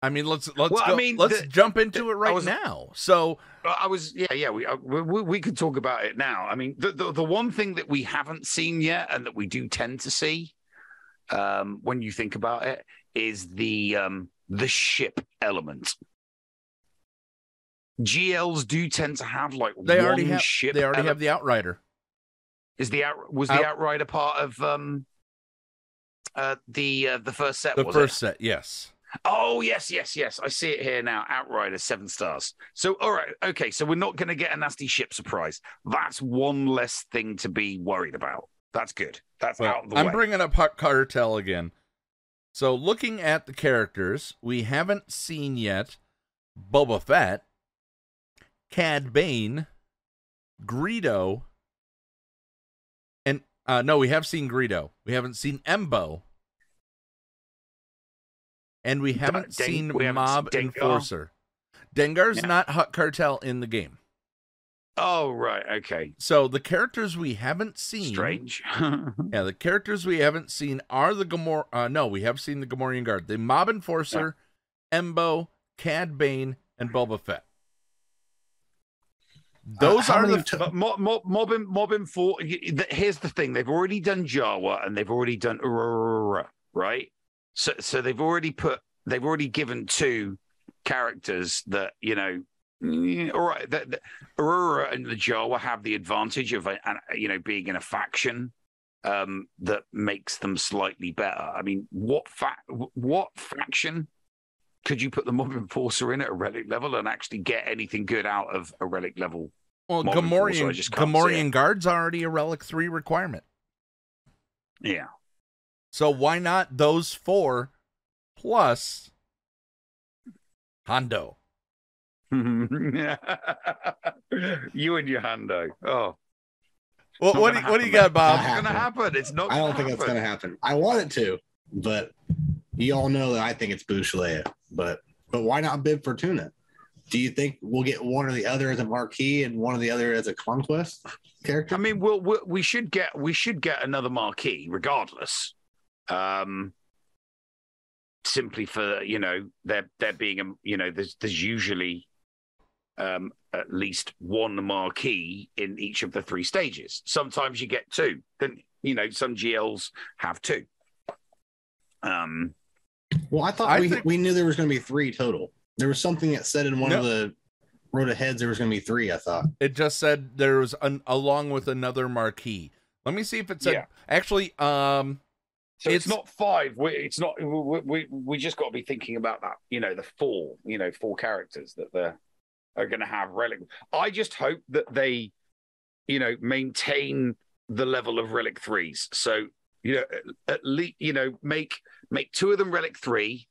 I mean, let's let's Well, I mean, let's the- jump into it right was- now. So I was, yeah, yeah. We, uh, we we we could talk about it now. I mean, the, the the one thing that we haven't seen yet, and that we do tend to see, um, when you think about it, is the um the ship element. GLs do tend to have like they one already have ship. they already ele- have the Outrider. Is the out was the Out- outrider part of um uh the uh, the first set? The first it? set, yes. Oh yes, yes, yes. I see it here now. Outrider seven stars. So all right, okay. So we're not going to get a nasty ship surprise. That's one less thing to be worried about. That's good. That's Well, out of the way. I'm way. bringing up Hutt Cartel again. So, looking at the characters, we haven't seen yet Boba Fett, Cad Bane, Greedo, and uh, no, we have seen Greedo. We haven't seen Embo, and we haven't Den- seen we haven't Mob seen Dengar. Enforcer. Dengar's Yeah. not Hutt Cartel in the game. oh right, okay. So the characters we haven't seen Strange. Yeah, the characters we haven't seen are the Gamor. Uh, no, we have seen the Gamorrean Guard, the Mob Enforcer, Embo, Cad Bane, and Boba Fett. Those how are the. t- mob, mob, mobbing, mobbing for. Here's the thing: they've already done Jawa and they've already done right? So, so they've already put, they've already given two characters that you know. All right, the, the, Aurora and the Jawa have the advantage of, a, an- you know, being in a faction um, that makes them slightly better. I mean, what fa- what faction could you put the mob enforcer in at a relic level and actually get anything good out of a relic level? well, Mob Enforcer, Gamorrean, just can't Gamorrean. Guard's already a Relic 3 requirement. Yeah. So why not those four plus Hondo. you and your Hondo. Oh, What, what, do you, what do you got, Bob? it's gonna happen. It's not. I don't gonna think it's going to happen. I want it to, but you all know that I think it's Boushh Leia. But but why not Bib Fortuna? Do you think we'll get one or the other as a marquee and one or the other as a conquest character? I mean, we'll, we'll, we should get we should get another marquee regardless. Um, simply for you know there there being a you know there's there's usually um at least one marquee in each of the three stages. Sometimes you get two. Then you know some GLs have two. Um, Well, I thought I we, think- we knew there was going to be three total. There was something that said in one No. of the road aheads there was going to be three. I thought. It just said there was an along with another marquee. Let me see if it said Yeah. actually. Um, So it's, It's- not five. We, it's not. We, we we just got to be thinking about that. You know, the four. You know, four characters that they're are going to have relic. I just hope that they, you know, maintain the level of relic threes. So you know, at least you know, make make two of them relic three,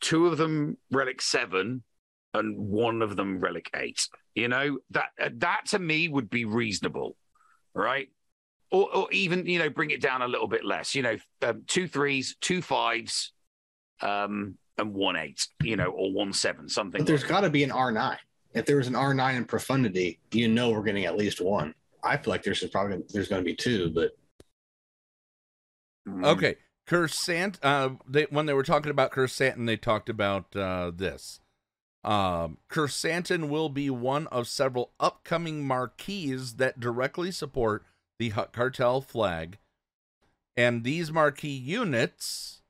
two of them relic seven, and one of them relic eight. You know that that to me would be reasonable, right? Or, or even you know bring it down a little bit less you know um, two threes two fives um and one eight you know or one seven something But there's like got to be an R nine. If there was an R nine in profundity, you know we're getting at least one. I feel like there's probably there's going to be two, but okay, Cursant. Uh, they when they were talking about Krrsantan, they talked about uh this. Um, Krrsantan will be one of several upcoming marquees that directly support the Hutt Cartel flag, and these marquee units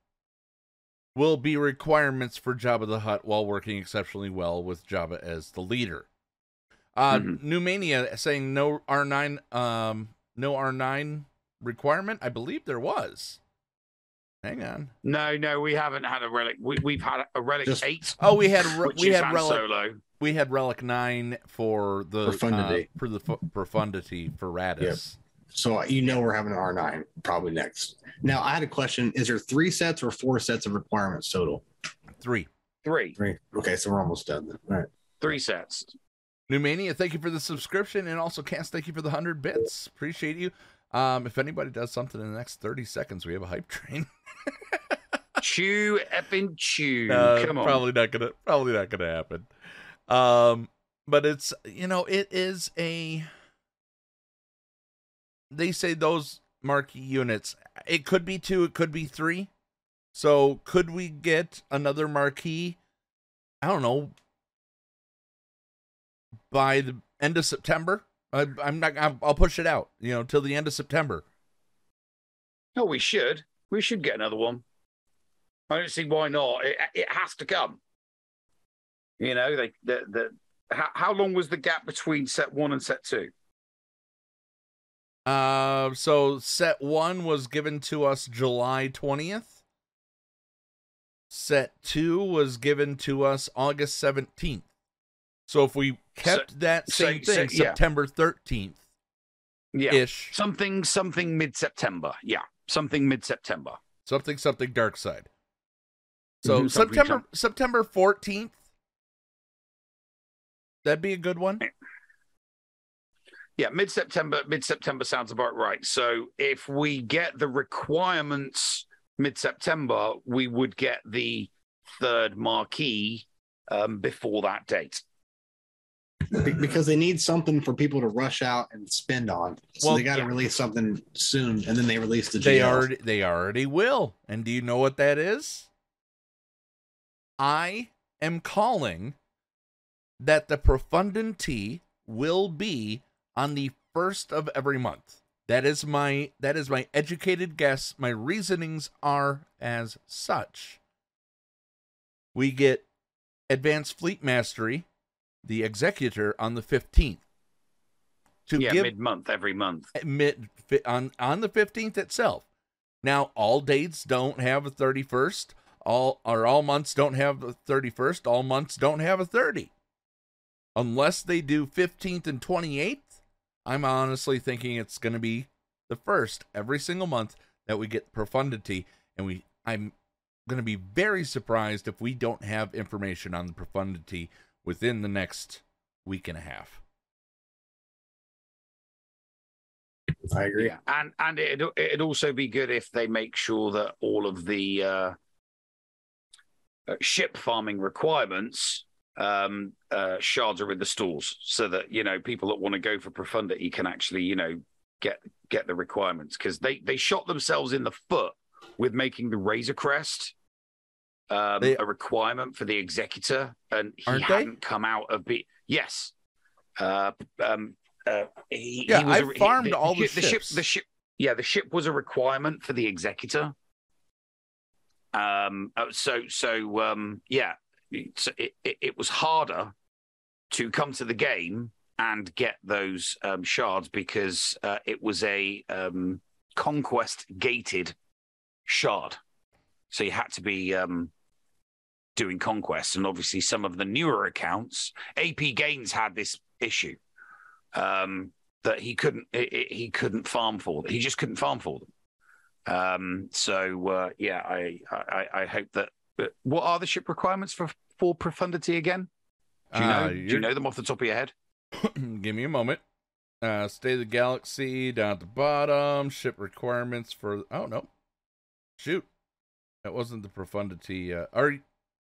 will be requirements for Jabba the Hutt while working exceptionally well with Jabba as the leader. Uh, Mhm. Numania saying no R9, um, no R9 requirement. I believe there was. Hang on. no no we haven't had a relic we, we've had a relic Just- eight Oh, we had re- we had relic solo we had relic nine for the Profundity. uh, for the fu- profundity for Raddus. So you know we're having an R nine probably next. Now I had a question: Is there three sets or four sets of requirements total? Three. three Three. Okay, so we're almost done. Then. All right. three sets Numania, thank you for the subscription, and also Cass, thank you for the hundred bits. Appreciate you. Um, if anybody does something in the next thirty seconds, we have a hype train. chew effing chew Uh, come on Probably not gonna. Probably not gonna happen. Um, but it's you know it is a. They say those marquee units. It could be two. It could be three. So could we get another marquee? I don't know. By the end of September, I, I'm not. I'll, I'll push it out. You know, till the end of September. no we should we should get another one i don't see why not it, it has to come you know they the, the how, how long was the gap between set one and set two Uh, so set one was given to us July 20th. Set two was given to us August 17th. So if we kept that same so- thing, yeah. September 13th yeah ish, something something mid-september yeah something mid-september something, something dark side. So Mhm, September September 14th. That'd be a good one. Yeah mid-september mid-september sounds about right so if we get the requirements mid-september we would get the third marquee um, before that date because they need something for people to rush out and spend on. So Well, they got to yeah. release something soon, and then they release the. They GL. already they already will. And do you know what that is? I am calling that the profundity will be on the first of every month. That is my that is my educated guess. My reasonings are as such. We get advanced fleet mastery, the executor on the 15th. To yeah give mid-month every month eh, mid on on the 15th itself. Now, all dates don't have a 31st. All or all months don't have a 31st. All months don't have a 30. Unless they do 15th and 28th, I'm honestly thinking it's going to be the first every single month that we get profundity and we I'm going to be very surprised if we don't have information on the profundity within the next week and a half. I agree. Yeah, and and it it'd also be good if they make sure that all of the uh, uh, ship farming requirements um, uh, shards are in the stores, so that you know people that want to go for profundity can actually you know get get the requirements because they they shot themselves in the foot with making the Razor Crest um, They- a requirement for the executor, and he Aren't they? hadn't come out of be yes. Uh, um, uh, he, Yeah, he was I a- he- farmed all the ship. ships. The ship, yeah, the ship was a requirement for the executor. Um, uh, so so um, yeah, it, it it was harder to come to the game and get those um, shards because uh, it was a um, conquest gated shard. So you had to be um, doing conquests, and obviously some of the newer accounts, AP Gaines had this issue um, that he couldn't he couldn't farm for. them. He just couldn't farm for them. Um, so uh, yeah, I, I I hope that. But what are the ship requirements for for profundity again? Do you know? Uh, Do you know them off the top of your head? Give me a moment. Uh, State of the Galaxy down at the bottom. Ship requirements for. Oh no, shoot, that wasn't the profundity. Uh, or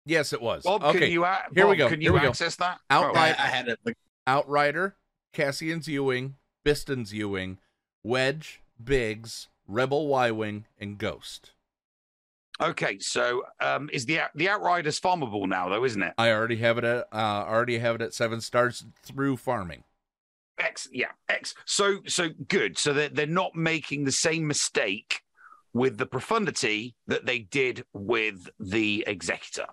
yes, it was. Bob, okay, can you a- here we go. Can here you go. access that? Outright, I, I had it. Outrider, Cassian's U-wing, Bistan's U-wing, Wedge, Biggs, Rebel Y-wing, and Ghost. Okay, so um, is the the Outrider's farmable now, though, isn't it? I already have it at. Uh, already have it at seven stars through farming. X, yeah, X. So so good. So they're they're not making the same mistake with the profundity that they did with the executor.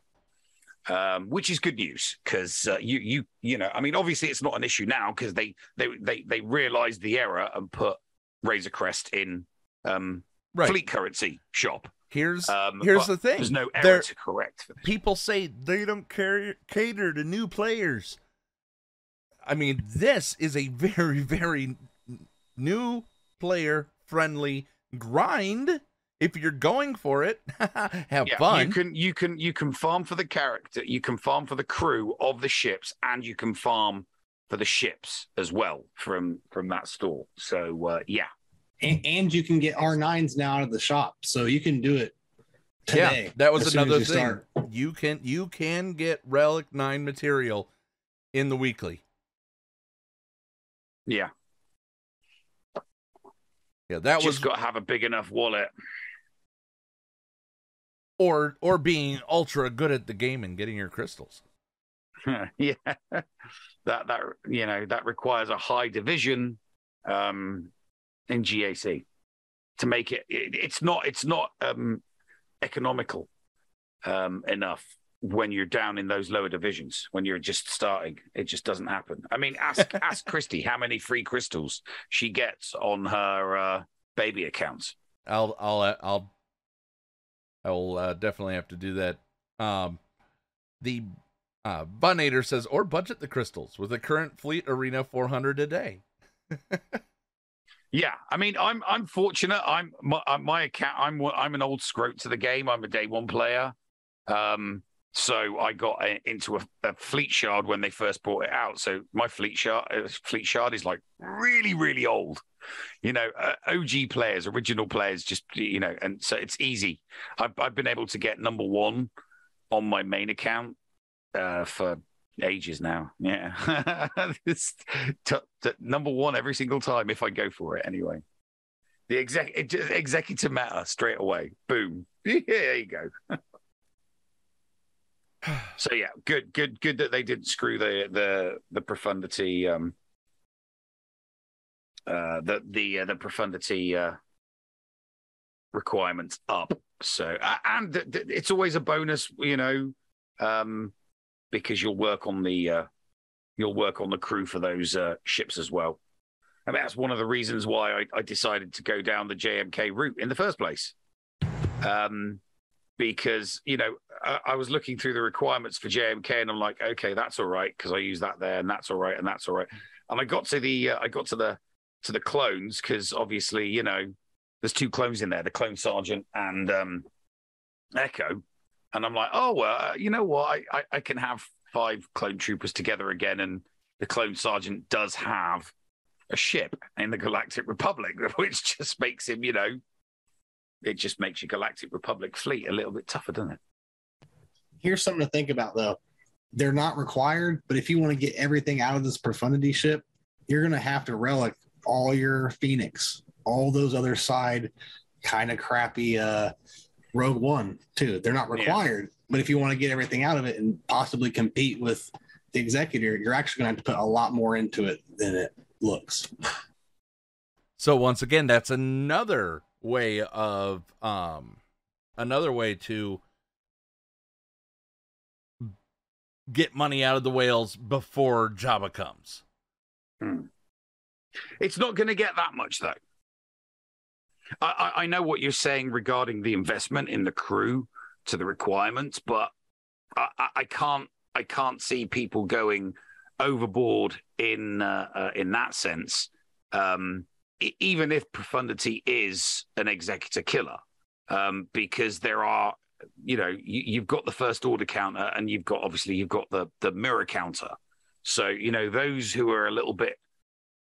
Um, which is good news because uh, you you you know I mean obviously it's not an issue now because they they they they realized the error and put Razor Crest in um, Right. fleet currency shop. Here's Um, here's the thing. There's no error There- to correct. For this. people say they don't care, cater to new players. I mean, this is a very, very new player friendly grind. If you're going for it, have Yeah, fun. You can you can you can farm for the character, you can farm for the crew of the ships, and you can farm for the ships as well from from that store. So uh, yeah, And, and you can get R9s now out of the shop, so you can do it today. Yeah, that was as soon as another you thing. start. You can you can get Relic Nine material in the weekly. yeah. Yeah, that Just was got to have a big enough wallet. or or being ultra good at the game and getting your crystals. yeah, that that you know that requires a high division um, in GAC to make it, it. It's not it's not um, economical um, enough when you're down in those lower divisions. When you're just starting, it just doesn't happen. I mean, ask ask Christy how many free crystals she gets on her uh, baby accounts. I'll I'll uh, I'll I'll uh, definitely have to do that. Um, the uh, Bunator says, or budget the crystals with the current fleet arena 400 a day. Yeah, I mean, I'm I'm fortunate. I'm my, uh, my account. I'm I'm an old scrote to the game. I'm a day one player. Um, so I got a, into a, a fleet shard when they first brought it out. So my fleet shard, uh, fleet shard is like really, really old. You know, uh, OG players, original players, just you know, and so it's easy. I've I've been able to get number one on my main account uh, for ages now. Yeah, This- t- t- number one every single time if I go for it. Anyway, the exec executive matter straight away. Boom. Yeah, there you go. so yeah, good, good, good that they didn't screw the the the profundity. Um, uh, the the uh, the profundity uh, requirements up. So uh, and th- th- it's always a bonus, you know, um, because you'll work on the uh, you'll work on the crew for those uh, ships as well. Mean, that's one of the reasons why I, I decided to go down the JMK route in the first place. Um, because you know I, I was looking through the requirements for JMK and I'm like, okay, that's all right because I use that there and that's all right and that's all right. And I got to the uh, I got to the to the clones because obviously you know there's two clones in there, the clone sergeant and um Echo, and I'm like, oh well, uh, you know what? I, I I can have five clone troopers together again, and the clone sergeant does have a ship in the Galactic Republic, which just makes him, you know, it just makes your Galactic Republic fleet a little bit tougher, doesn't it? Here's something to think about though. They're not required, but if you want to get everything out of this profundity ship, you're gonna have to relic all your Phoenix, all those other side kind of crappy uh Rogue One too. They're not Yeah. required, but if you want to get everything out of it and possibly compete with the executor, you're actually gonna have to put a lot more into it than it looks. So once again, that's another way of um another way to get money out of the whales before Jabba comes. It's not going to get that much though. I, I, know what you're saying regarding the investment in the crew to the requirements, but I, I- can't I can't see people going overboard in uh, uh, in that sense. Um, even if profundity is an executor killer, um, because there are you know you, you've got the first order counter and you've got obviously you've got the the mirror counter. So you know those who are a little bit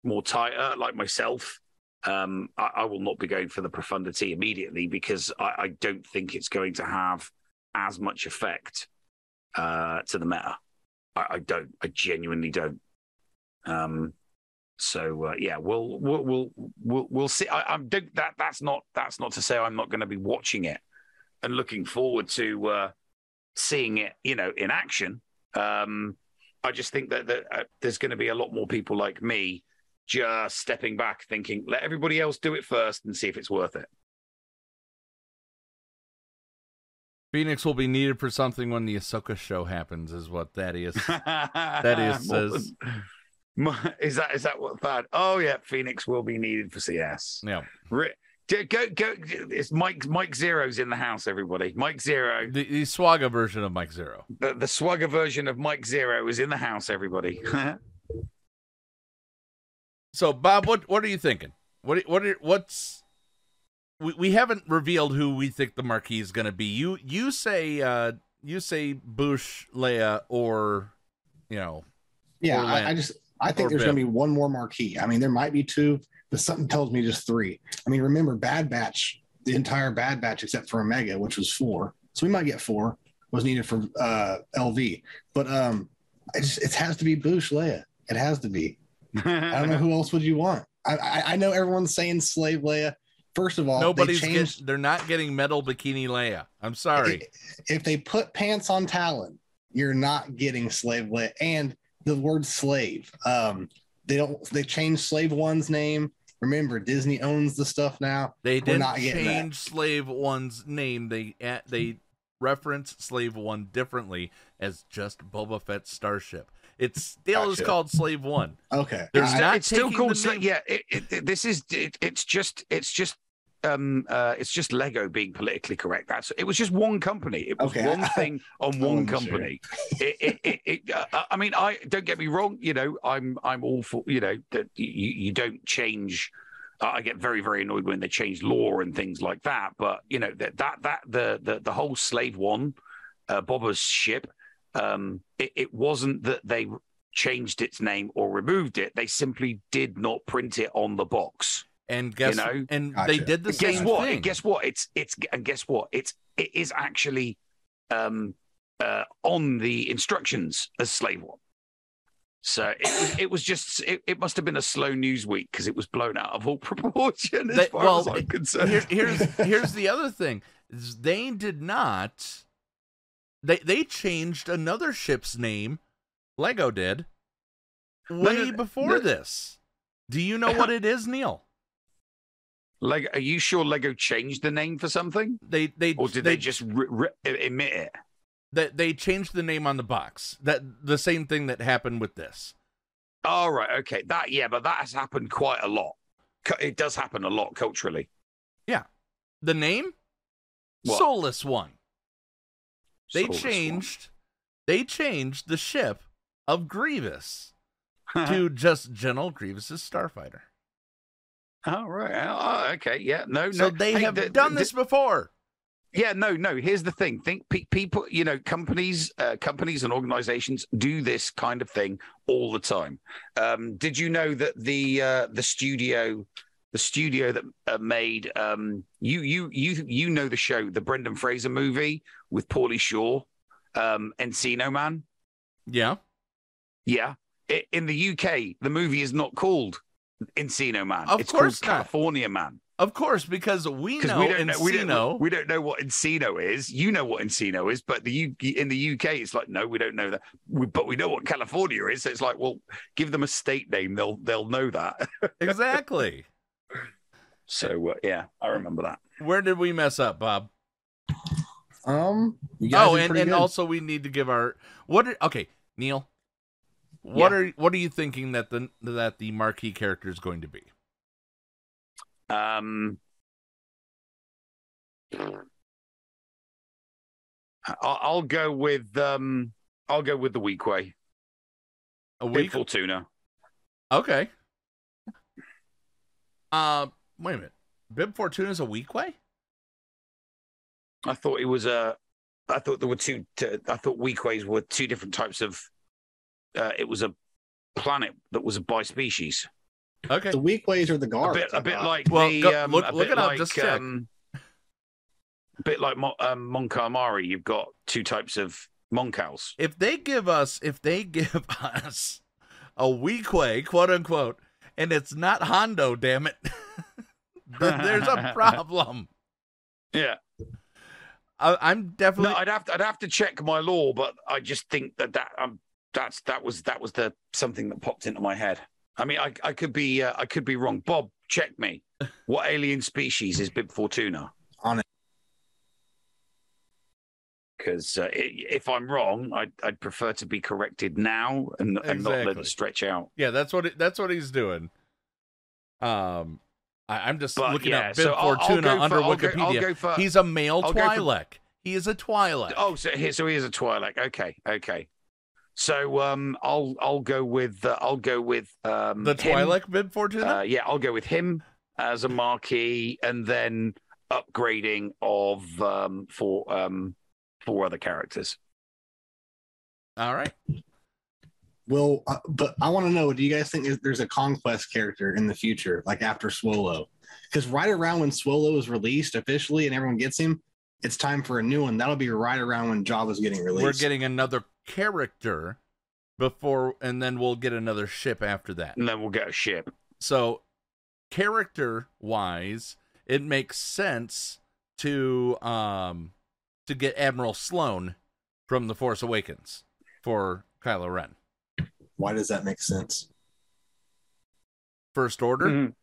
more tighter, like myself, um, I, I will not be going for the profundity immediately because I, I don't think it's going to have as much effect uh, to the meta. I, I don't. I genuinely don't. Um, so uh, yeah, we'll we'll we'll we'll, we'll see. I, don't, that that's not that's not to say I'm not going to be watching it and looking forward to uh, seeing it, you know, in action. Um, I just think that, that uh, there's going to be a lot more people like me just stepping back, thinking, let everybody else do it first and see if it's worth it. Phoenix will be needed for something when the Ahsoka show happens, is what Thaddeus Thaddeus says. Is that is that what bad? Oh yeah, Phoenix will be needed for CS. Yeah. Go go! It's Mike Mike Zero's in the house. Everybody, Mike Zero, The, the Swaga version of Mike Zero. the, the swagger version of Mike Zero is in the house. Everybody. So, Bob, what what are you thinking? What what are, what's we, we haven't revealed who we think the marquee is going to be. You you say uh you say Boushh, Leia, or you know, Yeah, I, I just I think there's going to be one more marquee. I mean, there might be two, but something tells me just three. I mean, remember Bad Batch, the entire Bad Batch except for Omega, which was four. So we might get four. Was needed for uh, LV, but um, it, just, it has to be Boushh Leia. It has to be. I don't know who else would you want. I, I, I know everyone's saying Slave Leia. First of all, nobody's they changed. get, they're not getting metal bikini Leia. I'm sorry. if they put pants on Talon, you're not getting slave Leia. And the word slave, um, they don't. They changed Slave One's name. Remember, Disney owns the stuff now. They didn't not getting that. change Slave One's name. They they reference Slave One differently as just Boba Fett's starship. It still is called Slave One. Okay, They're it's, not it's still called the Sla- yeah it, it, it- this is it, it's just it's just um uh it's just lego being politically correct that's it was just one company it was Okay, one thing on I one wasn't sure. company it, it, it, it, uh, i mean i don't get me wrong you know i'm i'm all for you know that you you don't change uh, I get very, very annoyed when they change law and things like that. But you know that that that the the, the whole Slave One, uh, Boba's ship, um, it, it wasn't that they changed its name or removed it. They simply did not print it on the box. And guess know? and they did the And guess same what? thing. And guess what? It's it's and guess what? It's it is actually um, uh, on the instructions as slave one. So it was it was just it, it must have been a slow news week because it was blown out of all proportion as They- far well, as I'm concerned. Here- here's here's the other thing: they did not. They they changed another ship's name. Lego did way before this. Do you know what it is, Neil? Lego, are you sure Lego changed the name for something, They they or did they, just re- re- emit it? that they changed the name on the box. That the same thing that happened with this. All right, okay, that yeah, but that has happened quite a lot. It does happen a lot culturally. Yeah, the name What? Soulless One. They one. changed. They changed the ship of Grievous to just General Grievous's starfighter. All right. Oh, okay. Yeah. No. So no. they Hey, have the- done the- this before. yeah, no, no. Here's the thing. Think pe- people, you know, companies, uh, companies and organizations do this kind of thing all the time. Um, did you know that the uh, the studio, the studio that uh, made um, you you you you know the show, the Brendan Fraser movie with Pauly Shore, um, Encino Man. Yeah. Yeah. I- in the UK, the movie is not called Encino Man. Of it's course called not. California Man. Of course, because we know we don't know, we Encino. don't, we don't know what Encino is. You know what Encino is, but the U, in the UK, it's like no, we don't know that. We, but we know what California is. So it's like, well, give them a state name, they'll they'll know that. exactly. So uh, yeah, I remember that. Where did we mess up, Bob? Um. You guys Oh, and, and good. also we need to give our what? Are, okay, Neil. What Yeah. are what are you thinking that the that the marquee character is going to be? Um, I'll, I'll go with um, I'll go with the Weequay. A Big week? Fortuna. Okay. Uh, wait a minute. Bib Fortuna's a Weequay. I thought it was a. I thought there were two. T- I thought Weequays were two different types of. Uh, it was a planet that was a bispecies. Okay. The Weequays are the A guards. bit, I a bit like Well, the. go- um, look- a look bit it up, like, just check. Um, a bit like Mo- um, Mon Calamari, you've got two types of Mon Cals. If they give us, if they give us a Weequay, quote unquote, and it's not Hondo, damn it, then there's a problem. Yeah. I, I'm definitely. No, I'd have to. I'd have to check my law, but I just think that that um, that's that was that was the something that popped into my head. I mean, I I could be uh, I could be wrong. Bob, check me. What alien species is Bib Fortuna? On it. Because uh, if I'm wrong, I'd, I'd prefer to be corrected now and, and not let it stretch out. Yeah, that's what it, that's what he's doing. Um, I, I'm just But, looking yeah, at Bib so I'll- I'll Fortuna go for- under I'll go- Wikipedia. go for- he's a male I'll go for- He is a Twi'lek. Oh, so here, so he is a Twi'lek. Okay, okay. So um, I'll I'll go with uh, I'll go with um, the. Twi'lek Bib Fortuna. Uh, yeah, I'll go with him as a marquee, and then upgrading of um, for um, four other characters. All right. Well, uh, but I want to know: Do you guys think is- there's a conquest character in the future, like after Swolo? Because right around when Swolo is released officially and everyone gets him, it's time for a new one. That'll be right around when Jabba's getting released. We're getting another character before, and then we'll get another ship after that. And then we'll get a ship. So, character wise, it makes sense to um to get Admiral Sloane from The Force Awakens for Kylo Ren. Why does that make sense? First Order. Mhm.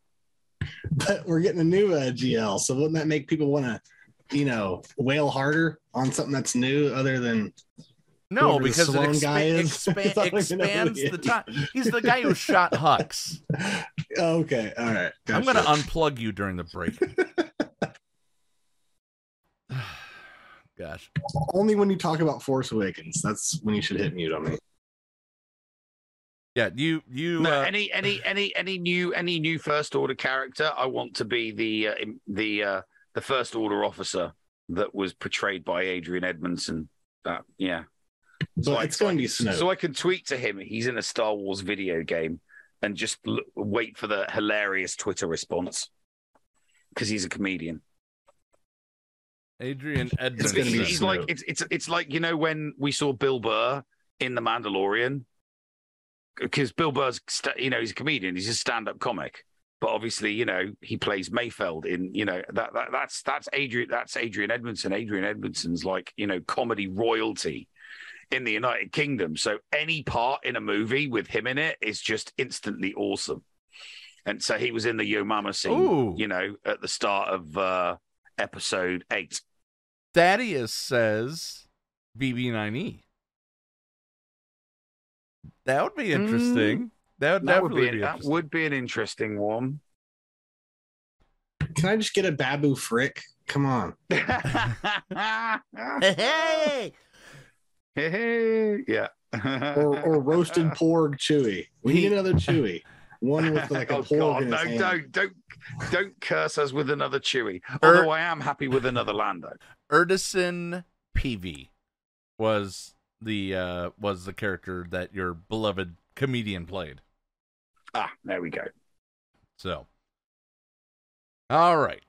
But we're getting a new uh, GL, so wouldn't that make people want to, you know, wail harder on something that's new other than No, whoever the because it Sloane expa- guy is? expa- I don't even know who expands the is. time. He's the guy who shot Hux. okay, all right. I'm going to unplug you during the break. Gosh. Only when you talk about Force Awakens, that's when you should hit mute on me. Yeah, you you No, uh, any any any any new any new first order character. I want to be the uh, the uh, the first order officer that was portrayed by Adrian Edmondson. That yeah. But I- it's going to be so, Snoke. so I can tweet to him. He's in a Star Wars video game, and just l- wait for the hilarious Twitter response because he's a comedian. Adrian It's Edmondson. gonna he's Snoke. like it's it's it's like you know when we saw Bill Burr in The Mandalorian because Bill Burr's you know he's a comedian he's a stand up comic. But obviously you know he plays Mayfeld in you know that, that that's that's Adrian that's Adrian Edmondson. Adrian Edmondson's like you know comedy royalty in the United Kingdom. So any part in a movie with him in it is just instantly awesome. And so he was in the Yo Mama scene Ooh. you know at the start of uh episode 8 Thaddeus says BB9E. That would be interesting. that would That would definitely be, be, that would be an interesting one. Can I just get a Babu Frick? Come on. Hey, Hey! hey, yeah. Or, or roasted porg Chewy. We need another Chewy. One with like a oh porg God, in no! hand. Don't don't don't curse us with another Chewy. Er- Although I am happy with another Lando. Edrison Peavey was the uh was the character that your beloved comedian played. Ah, there we go. So, all right.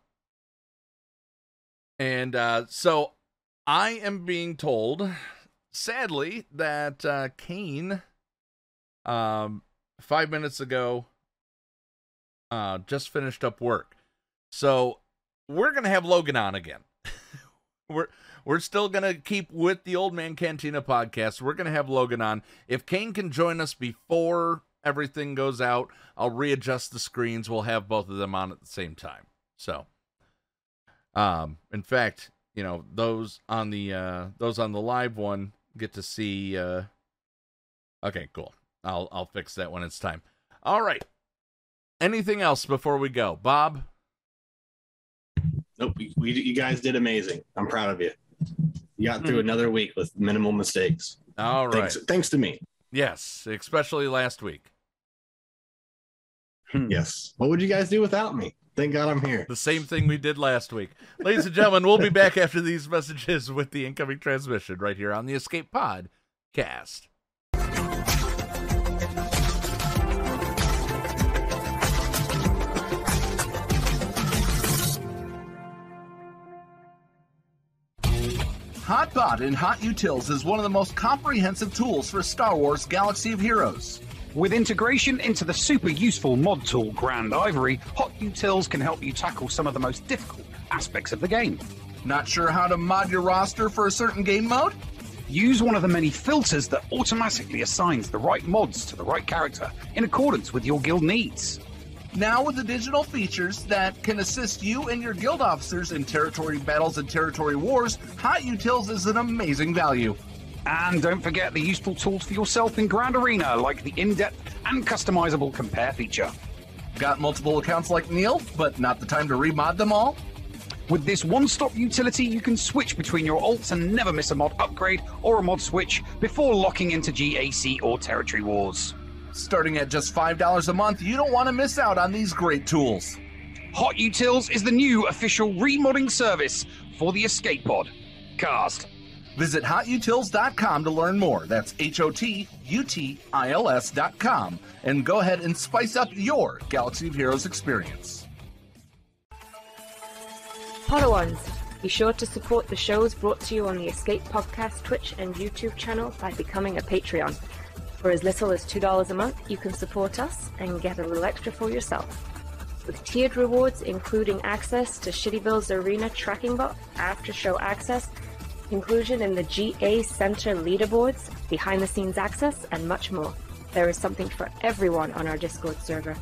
And uh, so I am being told, sadly, that uh, Cain, um, five minutes ago, uh, just finished up work. So we're gonna have Logan on again. we're we're still gonna keep with the Old Man Cantina podcast. We're gonna have Logan on. If Cain can join us before everything goes out, I'll readjust the screens. We'll have both of them on at the same time. So, um, in fact, you know those on the uh those on the live one get to see. uh Okay, cool. I'll I'll fix that when it's time. All right. Anything else before we go, Bob? Nope, we, you guys did amazing. I'm proud of you. You got through Hmm. another week with minimal mistakes. All right. Thanks, thanks to me. Yes, especially last week. Yes. What would you guys do without me? Thank God I'm here. The same thing we did last week. Ladies and gentlemen, we'll be back after these messages with the incoming transmission right here on the Escape Pod cast. Hotbot in HotUtils is one of the most comprehensive tools for Star Wars Galaxy of Heroes. With integration into the super useful mod tool Grandivory, Hot Utils can help you tackle some of the most difficult aspects of the game. Not sure how to mod your roster for a certain game mode? Use one of the many filters that automatically assigns the right mods to the right character in accordance with your guild needs. Now with the digital features that can assist you and your guild officers in territory battles and territory wars, HotUtils is an amazing value. And don't forget the useful tools for yourself in Grand Arena, like the in depth and customizable compare feature. Got multiple accounts like Neil, but not the time to remod them all? With this one stop utility, you can switch between your alts and never miss a mod upgrade or a mod switch before locking into GAC or Territory Wars. Starting at just $5 a month, you don't want to miss out on these great tools. HotUtils is the new official remodding service for the Escape Pod. Cast. Visit hotutils.com to learn more. That's H O T U T I L S.com. And go ahead and spice up your Galaxy of Heroes experience. Padawans, be sure to support the shows brought to you on the Escape Podcast Twitch and YouTube channel by becoming a Patreon. For as little as $2 a month, you can support us and get a little extra for yourself. With tiered rewards including access to Shittyville's Arena tracking bot, after show access, inclusion in the GA Center leaderboards, behind the scenes access, and much more. There is something for everyone on our Discord server.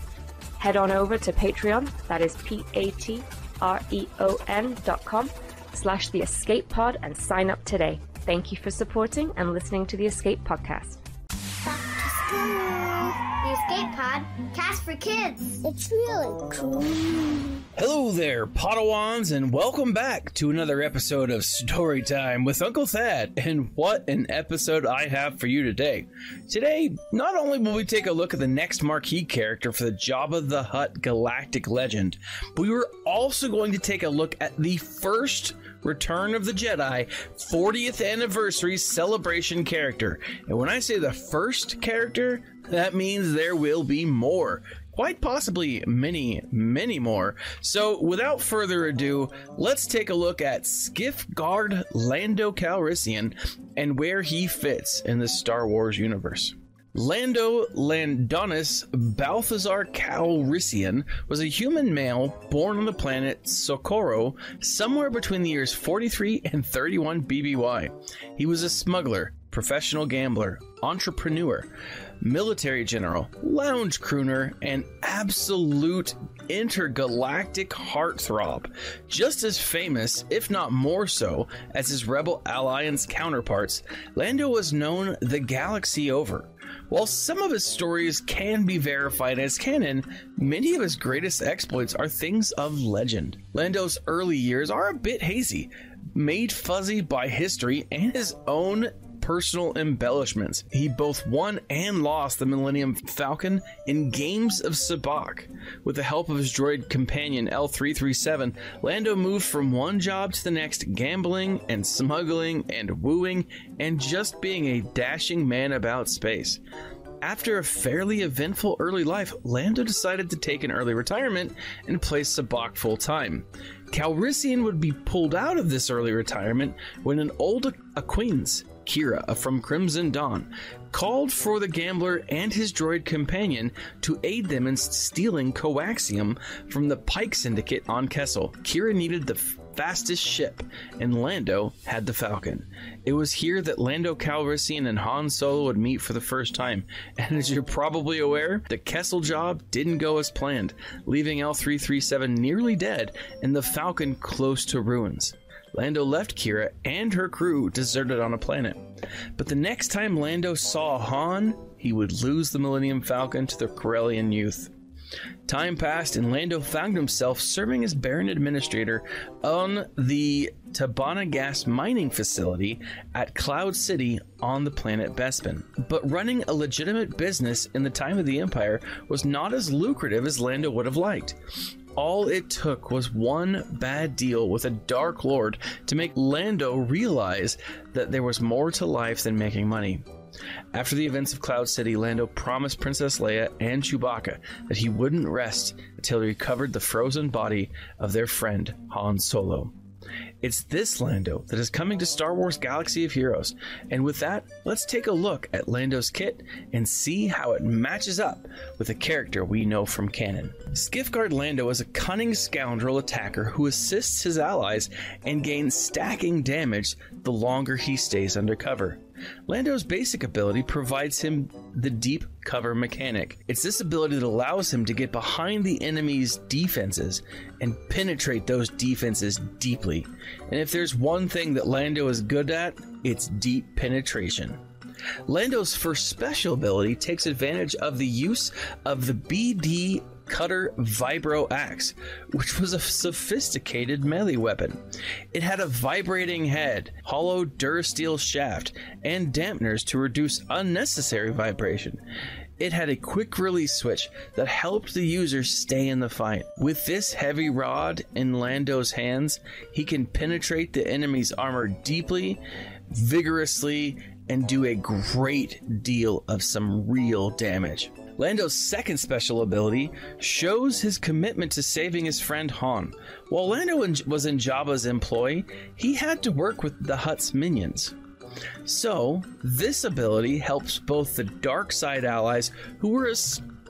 Head on over to Patreon, that is P A T R E O N dot com slash the escape pod and sign up today. Thank you for supporting and listening to the Escape Podcast. The Escape Pod, cast for kids. It's really cool. Hello there, Padawans, and welcome back to another episode of Storytime with Uncle Thad. And what an episode I have for you today. Today, not only will we take a look at the next marquee character for the Jabba the Hutt Galactic Legend, but we were also going to take a look at the first Return of the Jedi 40th anniversary celebration character. And when I say the first character, that means there will be more. Quite possibly many, many more. So, without further ado, let's take a look at Skiff Guard Lando Calrissian and where he fits in the Star Wars universe. Lando Landonis Balthazar Calrissian was a human male born on the planet Socorro somewhere between the years 43 and 31 BBY. He was a smuggler, professional gambler, entrepreneur, military general, lounge crooner, and absolute intergalactic heartthrob. Just as famous, if not more so, as his Rebel Alliance counterparts, Lando was known the galaxy over. While some of his stories can be verified as canon, many of his greatest exploits are things of legend. Lando's early years are a bit hazy, made fuzzy by history and his own personal embellishments. He both won and lost the Millennium Falcon in games of Sabacc. With the help of his droid companion L337, Lando moved from one job to the next, gambling and smuggling and wooing and just being a dashing man about space. After a fairly eventful early life, Lando decided to take an early retirement and play Sabacc full time. Calrissian would be pulled out of this early retirement when an old acquaintance, Kira from Crimson Dawn, called for the gambler and his droid companion to aid them in stealing coaxium from the Pike Syndicate on Kessel. Kira needed the fastest ship, and Lando had the Falcon. It was here that Lando Calrissian and Han Solo would meet for the first time, and as you're probably aware, the Kessel job didn't go as planned, leaving L337 nearly dead and the Falcon close to ruins. Lando left Kira and her crew deserted on a planet. But the next time Lando saw Han, he would lose the Millennium Falcon to the Corellian youth. Time passed, and Lando found himself serving as Baron Administrator on the Tibanna gas mining facility at Cloud City on the planet Bespin. But running a legitimate business in the time of the Empire was not as lucrative as Lando would have liked. All it took was one bad deal with a Dark Lord to make Lando realize that there was more to life than making money. After the events of Cloud City, Lando promised Princess Leia and Chewbacca that he wouldn't rest until he recovered the frozen body of their friend Han Solo. It's this Lando that is coming to Star Wars Galaxy of Heroes. And with that, let's take a look at Lando's kit and see how it matches up with a character we know from canon. Skiffguard Lando is a cunning scoundrel attacker who assists his allies and gains stacking damage the longer he stays undercover. Lando's basic ability provides him the deep cover mechanic. It's this ability that allows him to get behind the enemy's defenses and penetrate those defenses deeply. And if there's one thing that Lando is good at, it's deep penetration. Lando's first special ability takes advantage of the use of the BD Cutter Vibro Axe, which was a sophisticated melee weapon. It had a vibrating head, hollow Durasteel shaft, and dampeners to reduce unnecessary vibration. It had a quick release switch that helped the user stay in the fight. With this heavy rod in Lando's hands, he can penetrate the enemy's armor deeply, vigorously, and do a great deal of some real damage. Lando's second special ability shows his commitment to saving his friend Han. While Lando was in Jabba's employ, he had to work with the Hutt's minions. So, this ability helps both the dark side allies, who were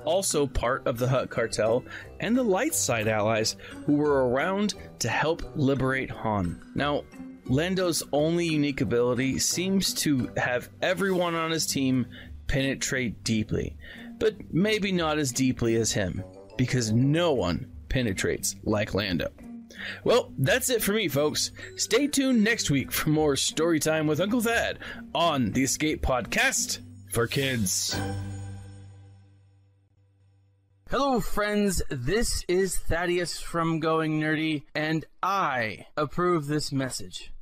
also part of the Hutt cartel, and the light side allies, who were around to help liberate Han. Now, Lando's only unique ability seems to have everyone on his team penetrate deeply but maybe not as deeply as him, because no one penetrates like Lando. Well, that's it for me, folks. Stay tuned next week for more story time with Uncle Thad on the Escape Podcast for Kids. Hello, friends. This is Thaddeus from Going Nerdy, and I approve this message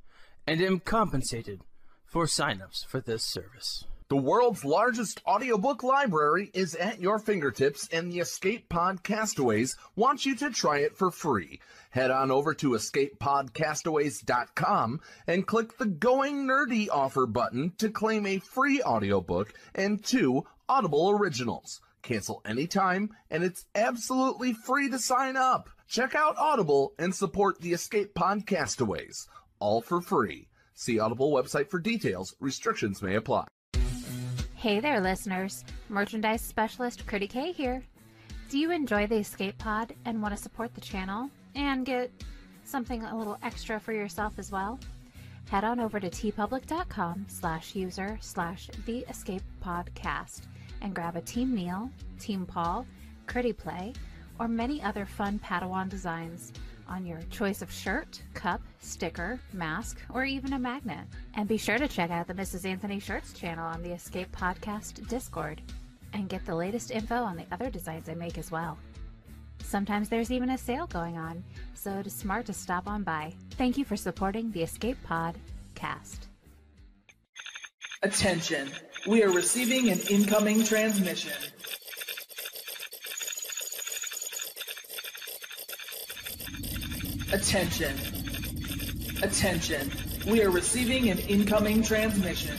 and am compensated for signups for this service. The world's largest audiobook library is at your fingertips, and the Escape Pod Castaways want you to try it for free. Head on over to escapepodcastaways.com and click the Going Nerdy offer button to claim a free audiobook and two Audible originals. Cancel anytime, and it's absolutely free to sign up. Check out Audible and support the Escape Pod Castaways, all for free. See Audible website for details. Restrictions may apply. Hey there, listeners. Merchandise specialist Critty K here. Do you enjoy the Escape Pod and want to support the channel and get something a little extra for yourself as well? Head on over to tpublic.com slash user slash the Escape Podcast and grab a Team Neil, Team Paul, Critty Play, or many other fun Padawan designs on your choice of shirt, cup, sticker, mask, or even a magnet. And be sure to check out the Mrs. Anthony Shirts channel on the Escape Podcast Discord and get the latest info on the other designs I make as well. Sometimes there's even a sale going on, so it is smart to stop on by. Thank you for supporting the Escape Pod cast. Attention. We are receiving an incoming transmission. Attention. Attention. We are receiving an incoming transmission.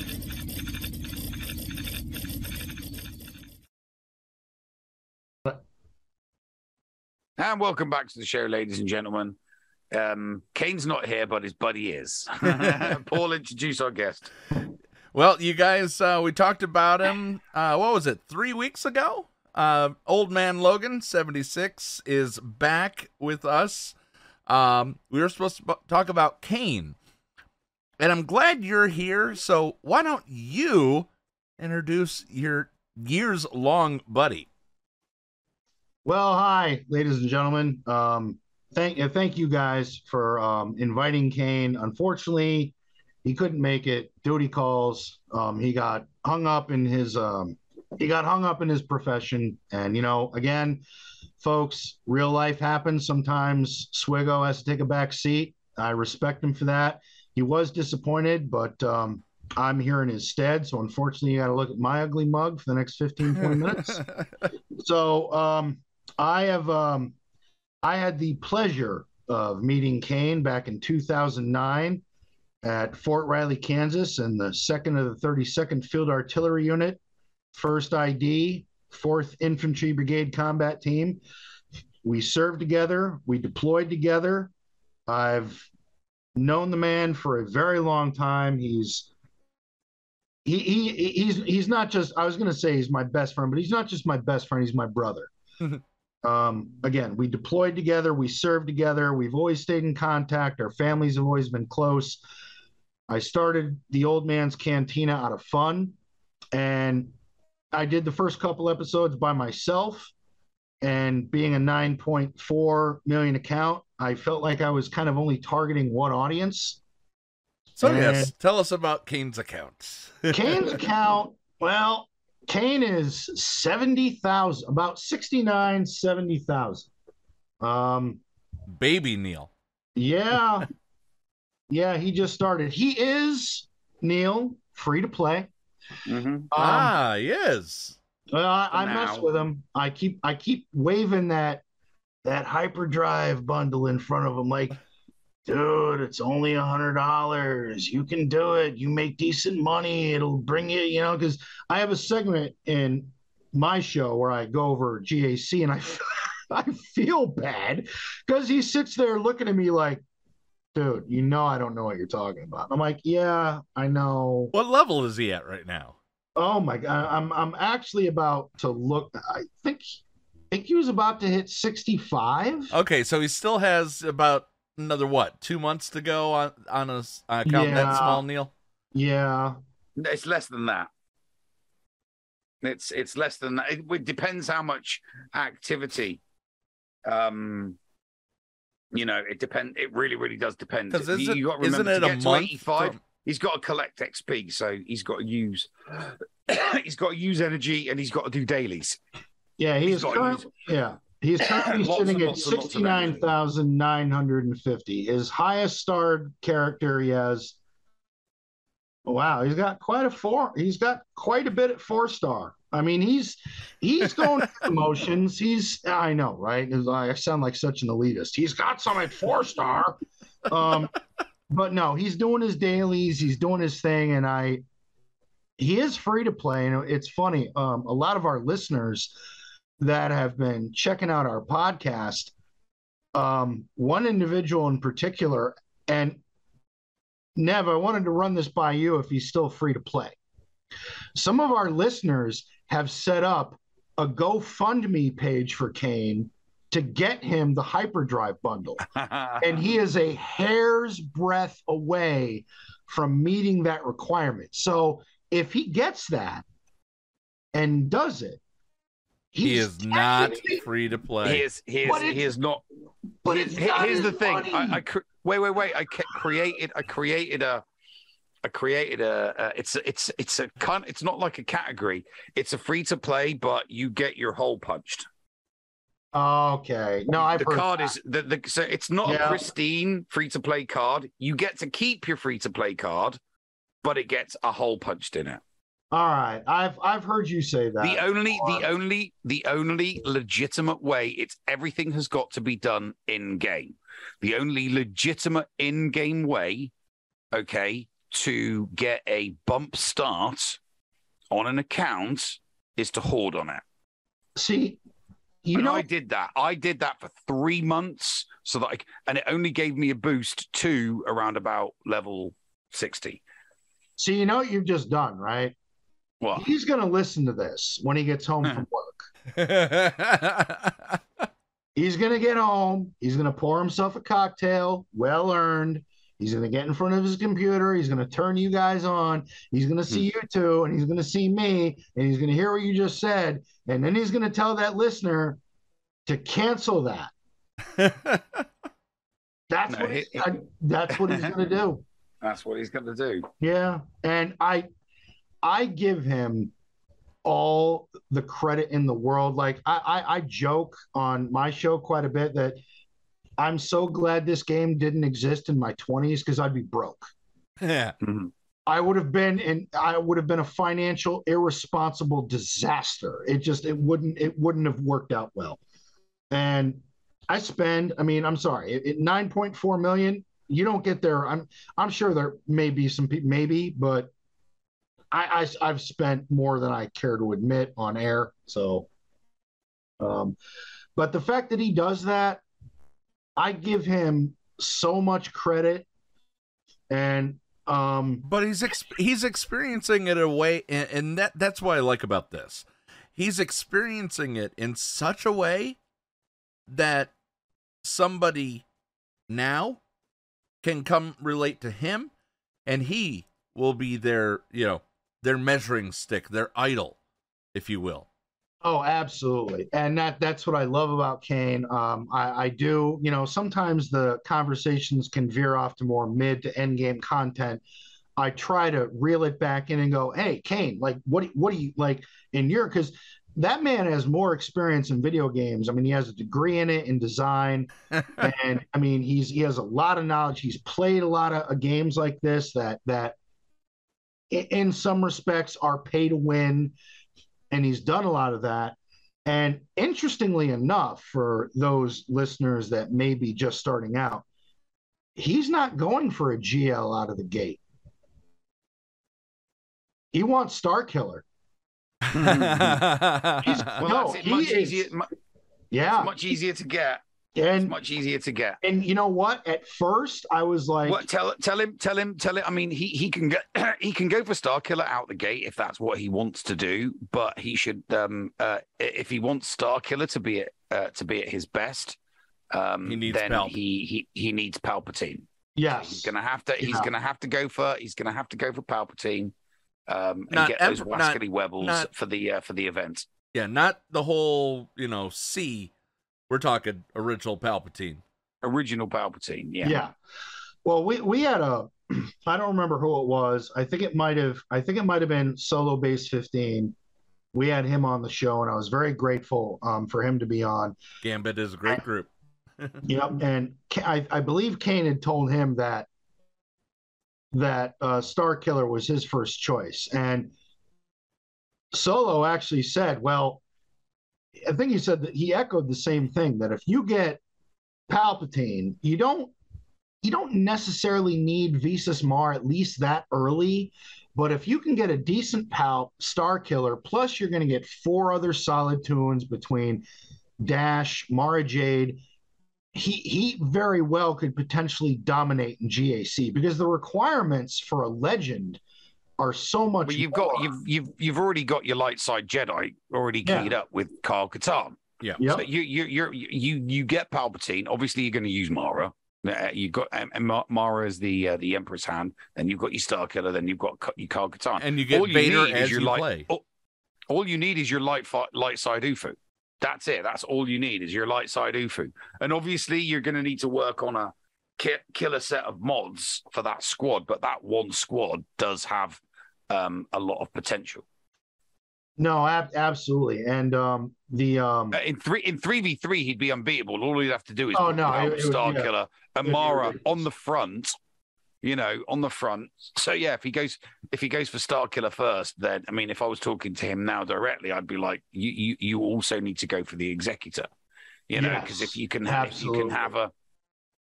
And welcome back to the show, ladies and gentlemen. Um, Cain's not here, but his buddy is. Paul, introduce our guest. Well, you guys, uh, we talked about him. Uh, what was it? Three weeks ago. Uh, old man Logan, seventy six, is back with us. Um, we were supposed to talk about Cain, and I'm glad you're here. So why don't you introduce your years long buddy? Well, hi, ladies and gentlemen. Um, thank thank you guys for um, inviting Cain. Unfortunately, he couldn't make it. Duty calls. Um, he got hung up in his um, he got hung up in his profession, and you know, again, folks, real life happens. Sometimes Swigo has to take a back seat. I respect him for that. He was disappointed, but um, I'm here in his stead. So unfortunately, you got to look at my ugly mug for the next 15, 20 minutes. so um, I have um, I had the pleasure of meeting Cain back in 2009 at Fort Riley, Kansas, in the second of the 32nd Field Artillery Unit, First ID, Fourth Infantry Brigade Combat Team. We served together. We deployed together. I've known the man for a very long time. He's he, he he's he's not just I was going to say he's my best friend, but he's not just my best friend. He's my brother. um, again, we deployed together, we served together, we've always stayed in contact. Our families have always been close. I started the Old Man's Cantina out of fun, and I did the first couple episodes by myself. And being a 9.4 million account, I felt like I was kind of only targeting one audience. So And- yes, tell us about Cain's accounts. Cain's account, well, Cain is 70,000, about 69, 70,000. Um, Baby Neil. yeah. yeah, he just started. He is, Neil, free to play. Um, ah, yes. Well, I, I mess with him. I keep I keep waving that that hyperdrive bundle in front of him, like, dude, it's only a hundred dollars. You can do it. You make decent money. It'll bring you, you know, because I have a segment in my show where I go over GAC and I I feel bad because he sits there looking at me like, dude, you know I don't know what you're talking about. I'm like, yeah, I know. What level is he at right now? Oh my god, I'm I'm actually about to look. I think I think he was about to hit 65. Okay, so he still has about another what, two months to go on on a s- on account Yeah. that small, Neil. Yeah, It's less than that. It's it's less than that. It, it depends how much activity. Um, you know, it depend. It really, really does depend. 'Cause You- isn't- you got to isn't remember it to a get month to eighty-five. from- He's got to collect XP, so he's got to use. he's got to use energy, and he's got to do dailies. yeah, He's he's got current, yeah. He's currently sitting at lots and lots of energy. 69,950. His highest starred character he has. Oh, wow, he's got quite a four. He's got quite a bit at four star. I mean, he's he's going the. He's I know, right? I sound like such an elitist. He's got some at four star. Um, but no, he's doing his dailies. He's doing his thing, and I he is free to play. And it's funny. Um, a lot of our listeners that have been checking out our podcast, um, one individual in particular, and Nev, I wanted to run this by you if he's still free to play. Some of our listeners have set up a GoFundMe page for Cain to get him the hyperdrive bundle. and he is a hair's breadth away from meeting that requirement. So if he gets that and does it, He is not free to play. He is. He is. But He is not. but he- it's not here's the his thing. money. I, I cre- wait, wait, wait. I ca- created. I created a. I created a. Uh, it's a- it's it's a kind It's not like a category. It's a free to play, but you get your hole punched. Okay. No, I've the card that. is the, the so it's not Yeah. a pristine free to play card. You get to keep your free to play card, but it gets a hole punched in it. All right, I've I've heard you say that. The only, the only, the only legitimate way it's everything has got to be done in game. The only legitimate in game way, okay, to get a bump start on an account is to hoard on it. See, you and know, I did that. I did that for three months, so that I, c- and it only gave me a boost to around about level sixty. see, you know what you've just done, right? What? He's gonna listen to this when he gets home from work. He's gonna get home. He's gonna pour himself a cocktail, well earned. He's gonna get in front of his computer. He's gonna turn you guys on. He's gonna see hmm. you two, and he's gonna see me, and he's gonna hear what you just said, and then he's gonna tell that listener to cancel that. That's No, what he- he's, I, that's what he's gonna do. That's what he's going to do. Yeah, and I I give him all the credit in the world. Like I, I I joke on my show quite a bit that I'm so glad this game didn't exist in my 20s because I'd be broke. Yeah. I would have been in I would have been a financial irresponsible disaster. It just it wouldn't it wouldn't have worked out well. And I spend, I mean, I'm sorry, at 9.4 million, you don't get there. I'm I'm sure there may be some people maybe, but I, I I've spent more than I care to admit on air. So um but the fact that he does that, I give him so much credit and um but he's ex- he's experiencing it a way and, and that that's what i like about this. He's experiencing it in such a way that somebody now can come relate to him and he will be their you know their measuring stick their idol if you will Oh, absolutely, and that that's what I love about Cain. Um, I, I do, you know, sometimes the conversations can veer off to more mid to end game content. I try to reel it back in and go, "Hey, Cain, like, what what do you like in your?" Because that man has more experience in video games. I mean, he has a degree in it in design, and I mean, he's he has a lot of knowledge. He's played a lot of uh, games like this that that, in some respects, are pay to win and he's done a lot of that. And interestingly enough, for those listeners that may be just starting out, he's not going for a GL out of the gate. He wants Starkiller. Hmm. He's, well, no, that's he Much is- easier. mu- yeah, it's much easier to get. And It's much easier to get. and you know what? At first, I was like, What? Tell tell him tell him tell him. I mean, he he can go he can go for Starkiller out the gate if that's what he wants to do. But he should um uh if he wants Starkiller to be at uh, to be at his best, um He needs then Palp- he he he needs Palpatine. yes, He's gonna have to. He's Yeah. gonna have to go for. He's gonna have to go for Palpatine, um, and Not get those em- not- wascally webbles not- for the uh, for the event. yeah not the whole you know c we're talking original palpatine Original Palpatine. Yeah. Yeah. Well, we we had a I don't remember who it was. I think it might have I think it might have been Solo Base 15. We had him on the show and I was very grateful um, for him to be on. gambit is a great group Yep. And I, I believe Cain had told him that that uh, Starkiller was his first choice. And Solo actually said, well, I think he said that he echoed the same thing that if you get Palpatine, you don't you don't necessarily need Visas Marr at least that early. But if you can get a decent Palp, Starkiller, plus you're going to get four other solid tunes between Dash, Mara Jade, he he very well could potentially dominate in GAC because the requirements for a legend are so much. Well, you've got you've you've you've already got your light side Jedi already Yeah. keyed up with Kyle Katarn. yeah Yep. So you you you're, you you get Palpatine. Obviously, you're going to use Mara. Uh, you got um, and Mara is the uh, the Emperor's hand. Then you've got your Starkiller. Then you've got your Kyle Katarn. and you get all you vader need as is your you light. play All, all you need is your light fi- light side Ufu. That's it. That's all you need is your light side Ufu. And obviously, you're going to need to work on a ki- killer set of mods for that squad. But that one squad does have um, a lot of potential. no, ab- absolutely, and um, the um, Uh, in three in three v three, he'd be unbeatable. All he'd have to do is Oh, no, it- it Star yeah. Killer and It'd be Mara ridiculous. on the front, you know, on the front. So yeah, if he goes if he goes for Starkiller first, then I mean, if I was talking to him now directly, I'd be like, you you you also need to go for the Executor, you know, because Yes, if you can have if you can have a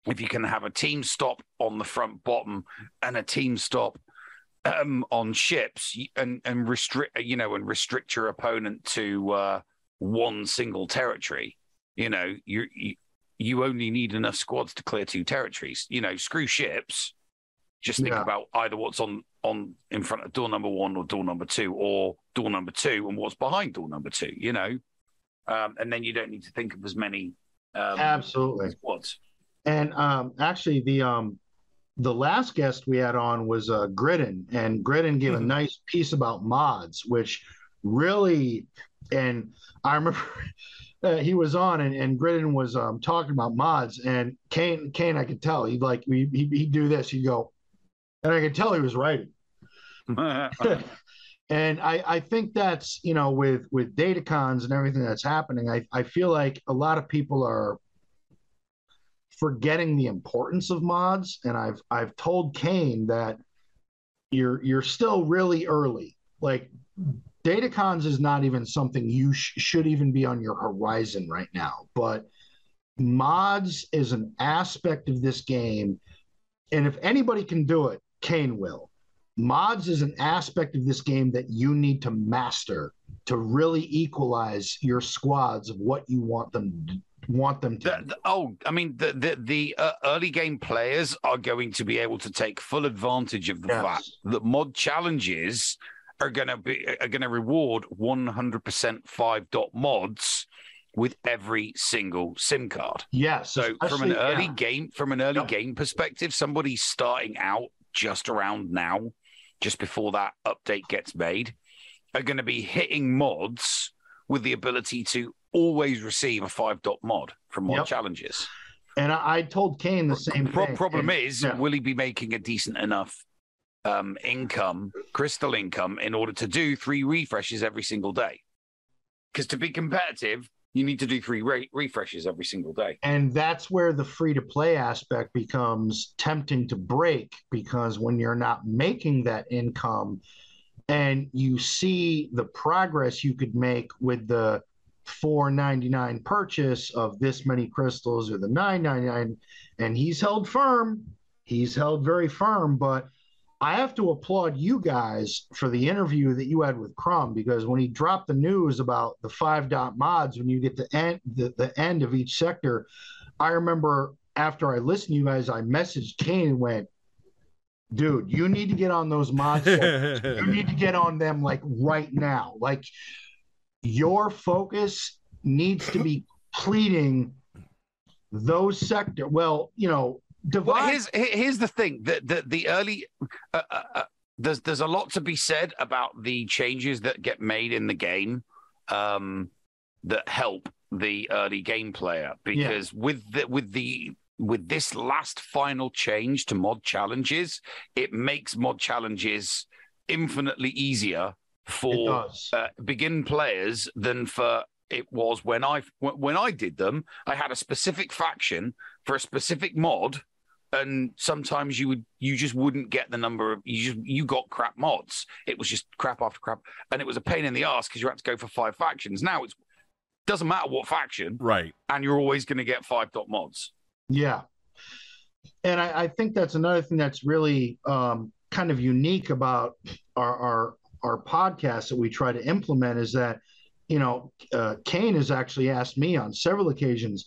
if you can have a team stop on the front bottom and a team stop um, on ships and and restrict you know and restrict your opponent to uh, one single territory, you know, you you you only need enough squads to clear two territories. You know, screw ships. Just think Yeah. about either what's on on in front of door number one or door number two, or door number two and what's behind door number two. You know, um, and then you don't need to think of as many um, Absolutely. squads. And um, actually, the um, the last guest we had on was uh, Gridden, and Gridden gave a nice piece about mods, which really, and I remember uh, he was on, and, and Gridden was um, talking about mods, and Cain, Cain, I could tell he'd like he he he'd do this, he'd go, and I could tell he was writing. and I, I think that's you know with with datacrons and everything that's happening I, I feel like a lot of people are forgetting the importance of mods. And I've I've told Cain that you're you're still really early. Like datacrons is not even something you sh- should even be on your horizon right now but mods is an aspect of this game. And if anybody can do it Cain will. Mods is an aspect of this game that you need to master to really equalize your squads of what you want them want them to The- the- oh, I mean, the the, the uh, early game players are going to be able to take full advantage of the Yes. fact that mod challenges are going to be are going to reward 100% five dot mods with every single SIM card. yes So from an early yeah. game, from an early Yep. game perspective, somebody starting out just around now, just before that update gets made, are going to be hitting mods with the ability to always receive a five dot mod from mod Yep. challenges. and I, I told Cain the same Pro- thing problem And- is, yeah. will he be making a decent enough um, income, crystal income, in order to do three refreshes every single day? Because to be competitive, you need to do three re- refreshes every single day. and that's where the free to play aspect becomes tempting to break because when you're not making that income and you see the progress you could make with the 499 purchase of this many crystals or the 999 and he's held firm he's held very firm but I have to applaud you guys for the interview that you had with Crumb because when he dropped the news about the five dot mods, when you get to end the, the end of each sector, I remember after I listened to you guys, I messaged Cain and went, dude, you need to get on those mods. you need to get on them like right now. Like your focus needs to be completing those sector. Well, you know, divide. Well, here's here's the thing: the the, the early uh, uh, uh, there's there's a lot to be said about the changes that get made in the game um, that help the early game player because with the with the with this last final change to mod challenges, it makes mod challenges infinitely easier for uh, begin players than for it was when I when I did them. I had a specific faction for a specific mod, and sometimes you would you just wouldn't get the number of you just you got crap mods. It was just crap after crap, and it was a pain in the ass because you had to go for five factions. Now it's doesn't matter what faction, right? And you're always going to get five dot mods. Yeah. And I, I think that's another thing that's really um, kind of unique about our, our our podcast that we try to implement is that, you know, uh, Cain has actually asked me on several occasions,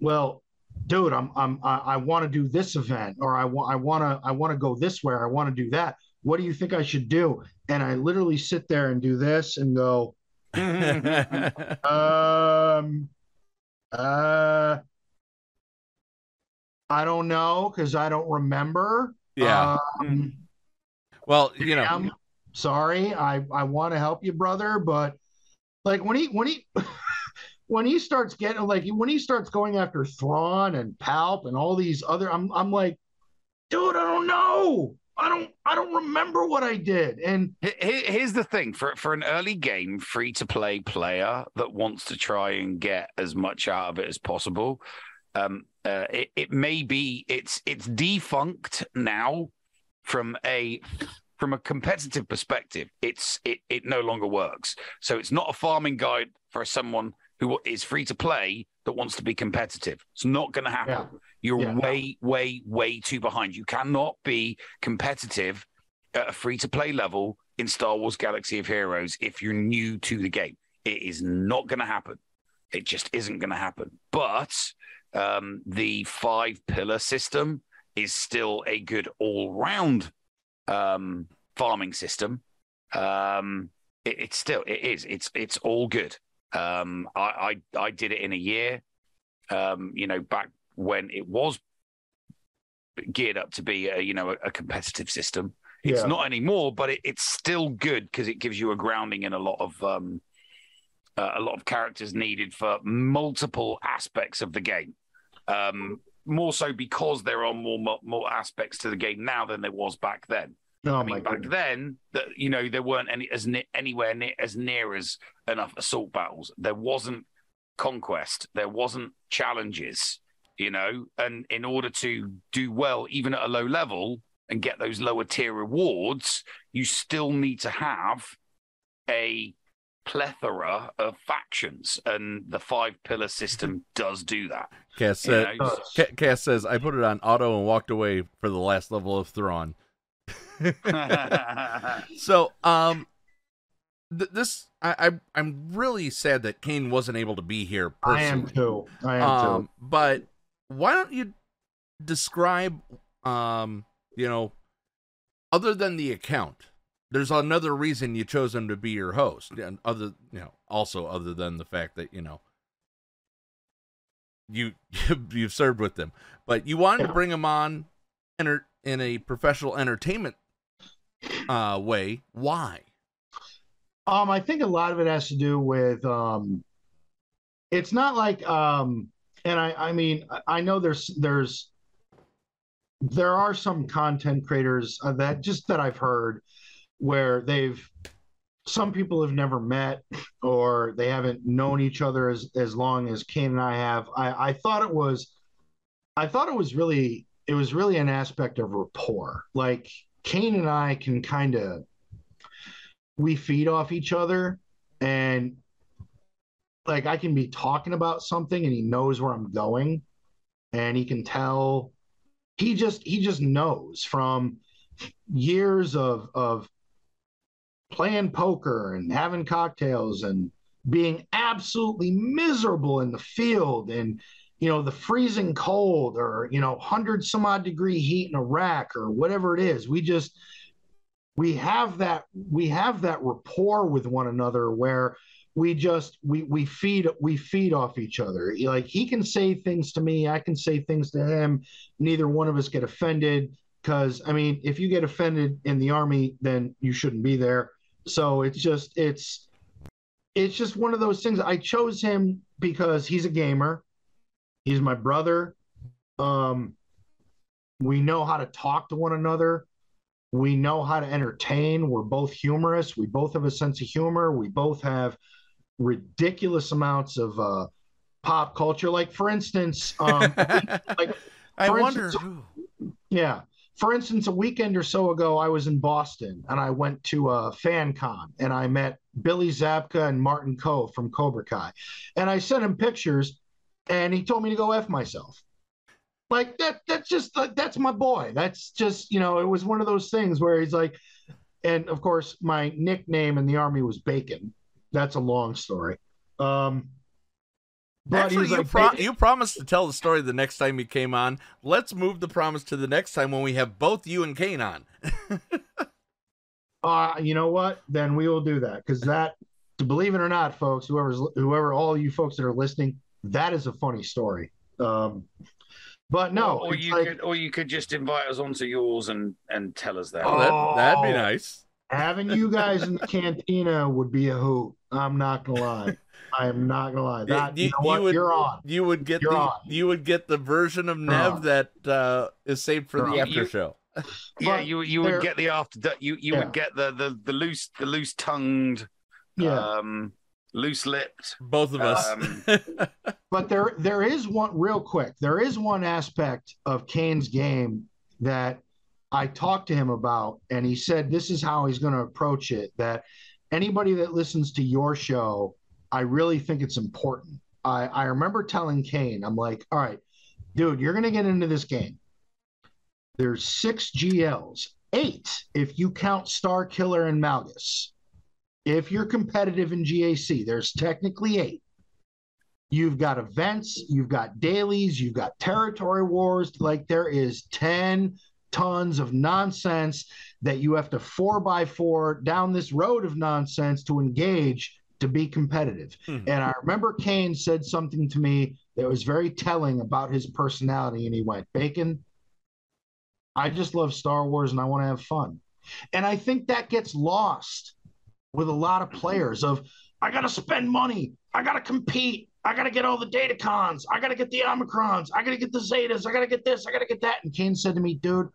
well, dude, I'm I'm I, I want to do this event or I want I want to I want to go this way or I want to do that. What do you think I should do? And I literally sit there and do this and go, um, uh, I don't know because I don't remember. Yeah. Um, well, you know, sorry. I I want to help you, brother, but like when he when he when he starts getting like when he starts going after Thrawn and Palp and all these other, I'm I'm like, dude, I don't know. I don't I don't remember what I did. And Here- here- Here's the thing for for an early game free to play player that wants to try and get as much out of it as possible. Um, uh, it, it may be it's it's defunct now from a from a competitive perspective. It's it it no longer works. So it's not a farming guide for someone who is free to play that wants to be competitive. It's not going to happen. Yeah. You're Yeah. way way way too behind. You cannot be competitive at a free to play level in Star Wars Galaxy of Heroes if you're new to the game. It is not going to happen. It just isn't going to happen. But um, the five pillar system is still a good all round um, farming system. Um, it, it's still it is it's it's all good. Um, I, I I did it in a year. Um, you know, back when it was geared up to be a you know a, a competitive system. It's Yeah. not anymore, but it, it's still good because it gives you a grounding in a lot of um, uh, a lot of characters needed for multiple aspects of the game. Um, more so because there are more more- more aspects to the game now than there was back then. Oh I my mean, back goodness. then, that you know, there weren't any as ne- anywhere near as near as enough assault battles. There wasn't conquest. There wasn't challenges. You know, and in order to do well, even at a low level, and get those lower tier rewards, you still need to have a plethora of factions, and the five pillar system does do that. Cass, You said, know, Ca- Cass says, I put it on auto and walked away for the last level of Thrawn. so, um, th- this I, I I'm really sad that Cain wasn't able to be here. I Personally. am too. I am um, too. But why don't you describe, um, you know, other than the account, there's another reason you chose him to be your host, and other, you know, also other than the fact that you know you you've served with them, but you wanted to bring him on, enter in a professional entertainment uh way. Why? Um, I think a lot of it has to do with um, it's not like um, and I I mean I- know there's there's there are some content creators uh, that just that I've heard where they've some people have never met or they haven't known each other as as long as Cain and I have. I I thought it was I thought it was really it was really an aspect of rapport. Like Cain and I can kind of we feed off each other and like I can be talking about something and he knows where I'm going and he can tell. He just he just knows from years of of playing poker and having cocktails and being absolutely miserable in the field and you know the freezing cold or you know 100 some odd degree heat in Iraq or whatever it is we just we have that we have that rapport with one another where we just we we feed we feed off each other. Like he can say things to me i can say things to him. Neither one of us get offended because i mean if you get offended in the army then you shouldn't be there. So it's just it's it's just one of those things. I chose him because he's a gamer he's my brother. Um we know how to talk to one another. We know how to entertain. We're both humorous. We both have a sense of humor. We both have ridiculous amounts of uh pop culture. Like for instance um like I for wonder instance, yeah. For instance a weekend or so ago i was in boston and i went to a fan con and i met billy zabka and martin Kove from cobra kai. And i sent him pictures and he told me to go f myself like that that's just like, that's my boy that's just you know it was one of those things where he's like and of course my nickname in the army was bacon that's a long story um but Actually, you, like, pro- you promised to tell the story the next time you came on. Let's move the promise to the next time when we have both you and Cain on. Uh, you know what? Then we will do that because that, to believe it or not, folks, whoever's whoever, all you folks that are listening, that is a funny story. Um, but no, or, or you like, could, or you could just invite us onto yours and and tell us that. Oh, that, that'd be nice. having you guys in the cantina would be a hoot. I'm not gonna lie. I am not gonna lie. That you, know what? would, You're on. You would get You're the on. you would get the version of Nev on. that uh, is saved for You're the on. after You- show. yeah, But you you would get the after you you Yeah. would get the the the loose the loose tongued Yeah. um loose lipped. Both of us. Um, But there there is one real quick. There is one aspect of Cain's game that I talked to him about, and he said this is how he's going to approach it. That anybody that listens to your show, I really think it's important. I, I remember telling Cain, I'm like, all right, dude, you're going to get into this game. There's six GLs, eight if you count Starkiller and Malgus. If you're competitive in GAC, there's technically eight. You've got events, you've got dailies, you've got territory wars. Like there is 10 tons of nonsense that you have to four by four down this road of nonsense to engage to be competitive. Mhm. And I remember Cain said something to me that was very telling about his personality. And he went, Bacon, I just love Star Wars and I want to have fun. And I think that gets lost with a lot of players of I gotta spend money, I gotta compete, I gotta get all the datacrons, I gotta get the Omicrons, I gotta get the Zetas, I gotta get this, I gotta get that. And Cain said to me, dude,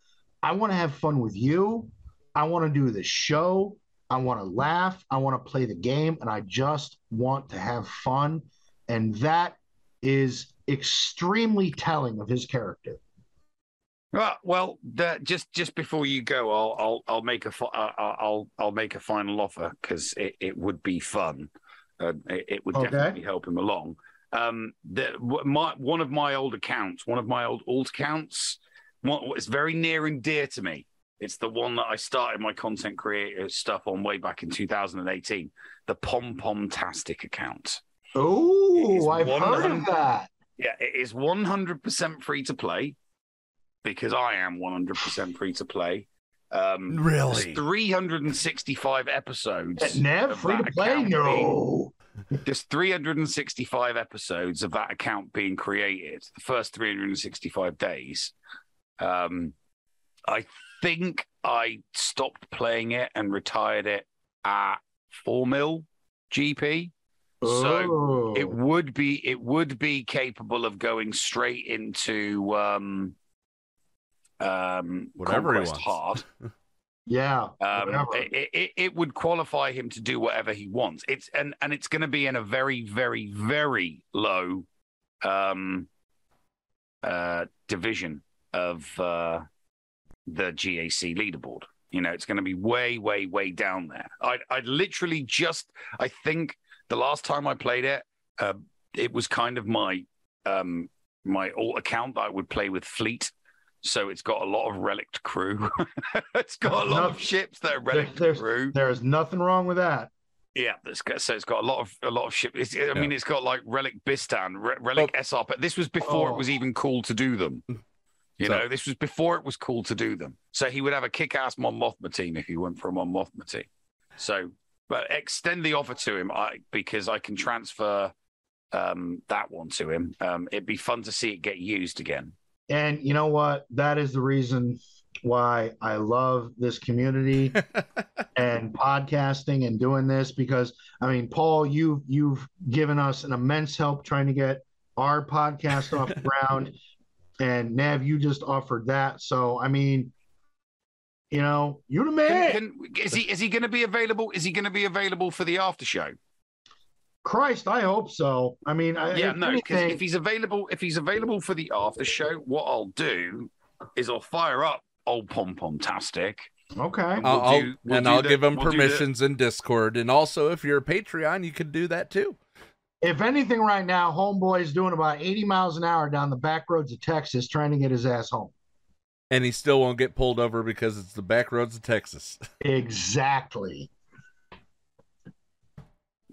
I want to have fun with you. I want to do the show. I want to laugh. I want to play the game, and I just want to have fun. And that is extremely telling of his character. Well, well, the, just just before you go, I'll I'll I'll make a fi- uh, I'll I'll make a final offer because it, it would be fun. Uh, it, it would Okay. definitely help him along. Um, the my one of my old accounts, one of my old alt accounts, it's very near and dear to me. It's the one that I started my content creator stuff on way back in 2018. The Pom Pom Tastic account. Oh, I've heard of that. Yeah, it is 100% free to play because I am 100% free to play. Um, Really? there's 365 episodes. Nev, of free to that play? account No. being- There's 365 episodes of that account being created the first 365 days. Um, I think I stopped playing it and retired it at 4 mil GP. So Oh. it would be it would be capable of going straight into um um Whatever he Conquest wants. hard. Yeah. Um, it, it, it would qualify him to do whatever he wants. It's and and it's going to be in a very very very low um uh division of uh the GAC leaderboard. You know, it's going to be way way way down there. I I literally just I think the last time I played it, uh, it was kind of my um my alt account that I would play with Fleet. So it's got a lot of relict crew. it's got a lot of ships that are There- crew. there's nothing wrong with that. Yeah, it's got, so it's got a lot of a lot of ship. It's, I mean, it's got like relic Bistan, Re- relic SR. But this was before Oh. it was even cool to do them. You So- know, this was before it was cool to do them. So he would have a kick-ass Mon Mothma team if he went for a Mon Mothma team. So, but extend the offer to him, I because I can transfer um, that one to him. Um, it'd be fun to see it get used again. And you know what? That is the reason why I love this community and podcasting and doing this because I mean, Paul, you you've given us an immense help trying to get our podcast off the ground, and Nev, you just offered that. So I mean, you know, you're the man. Can, can, is he is he going to be available? Is he going to be available for the after show? Christ, I hope so. I mean, I, yeah, if no, because anything- if he's available, if he's available for the after show, what I'll do is I'll fire up old Pom Pom Tastic. Okay, And I'll, we'll I'll- do- we'll and I'll the- give him we'll do the- permissions in Discord, and also if you're a Patreon, you can do that too. if anything, right now, Homeboy's doing about 80 miles an hour down the back roads of Texas trying to get his ass home. And he still won't get pulled over because it's the back roads of Texas. Exactly.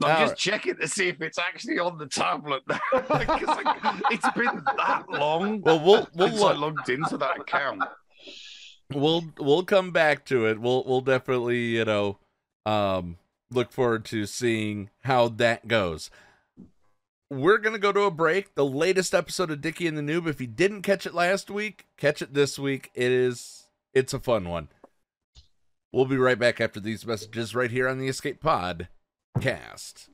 I'm All just right. checking to see if it's actually on the tablet. 'Cause, like, it's been that long. Well, we'll we'll since I logged into that account. we'll we'll come back to it. We'll we'll definitely you know um look forward to seeing how that goes. We're gonna go to a break. The latest episode of Dickie and the Noob. If you didn't catch it last week, catch it this week. It is it's a fun one. We'll be right back after these messages right here on the Escape Pod cast.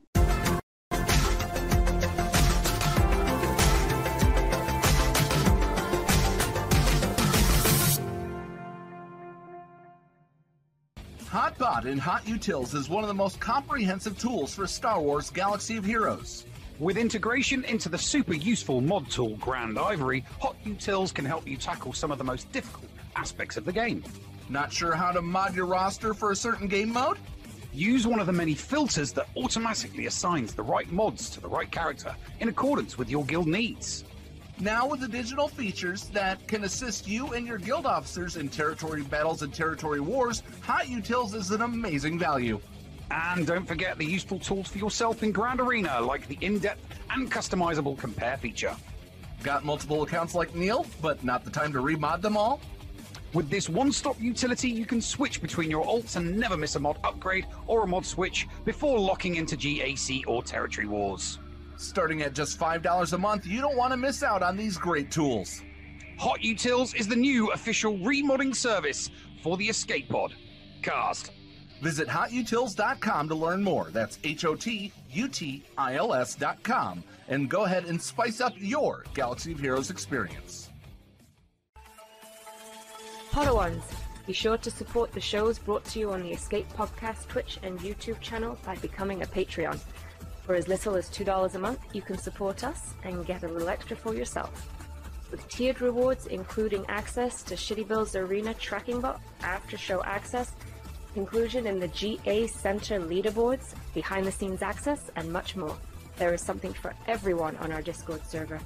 Hotbot in HotUtils is one of the most comprehensive tools for Star Wars Galaxy of Heroes. With integration into the super useful mod tool Grandivory, Hot Utils can help you tackle some of the most difficult aspects of the game. Not sure how to mod your roster for a certain game mode? Use one of the many filters that automatically assigns the right mods to the right character in accordance with your guild needs. Now with the digital features that can assist you and your guild officers in territory battles and territory wars, HotUtils is an amazing value. And don't forget the useful tools for yourself in Grand Arena, like the in-depth and customizable compare feature. Got multiple accounts like Neil, but not the time to remod them all? With this one-stop utility, you can switch between your alts and never miss a mod upgrade or a mod switch before locking into GAC or Territory Wars. Starting at just $5 a month, you don't want to miss out on these great tools. HotUtils is the new official remodding service for the Escape Pod. Cast. Visit hotutils.com to learn more. That's H O T U T I L S.com. And go ahead and spice up your Galaxy of Heroes experience. Padawans, be sure to support the shows brought to you on the Escape Podcast Twitch and YouTube channel by becoming a Patreon. For as little as $2 a month, you can support us and get a little extra for yourself. With tiered rewards including access to Shitty Bill's Arena tracking bot, after show access, inclusion in the GA Center leaderboards, behind the scenes access, and much more. There is something for everyone on our Discord server.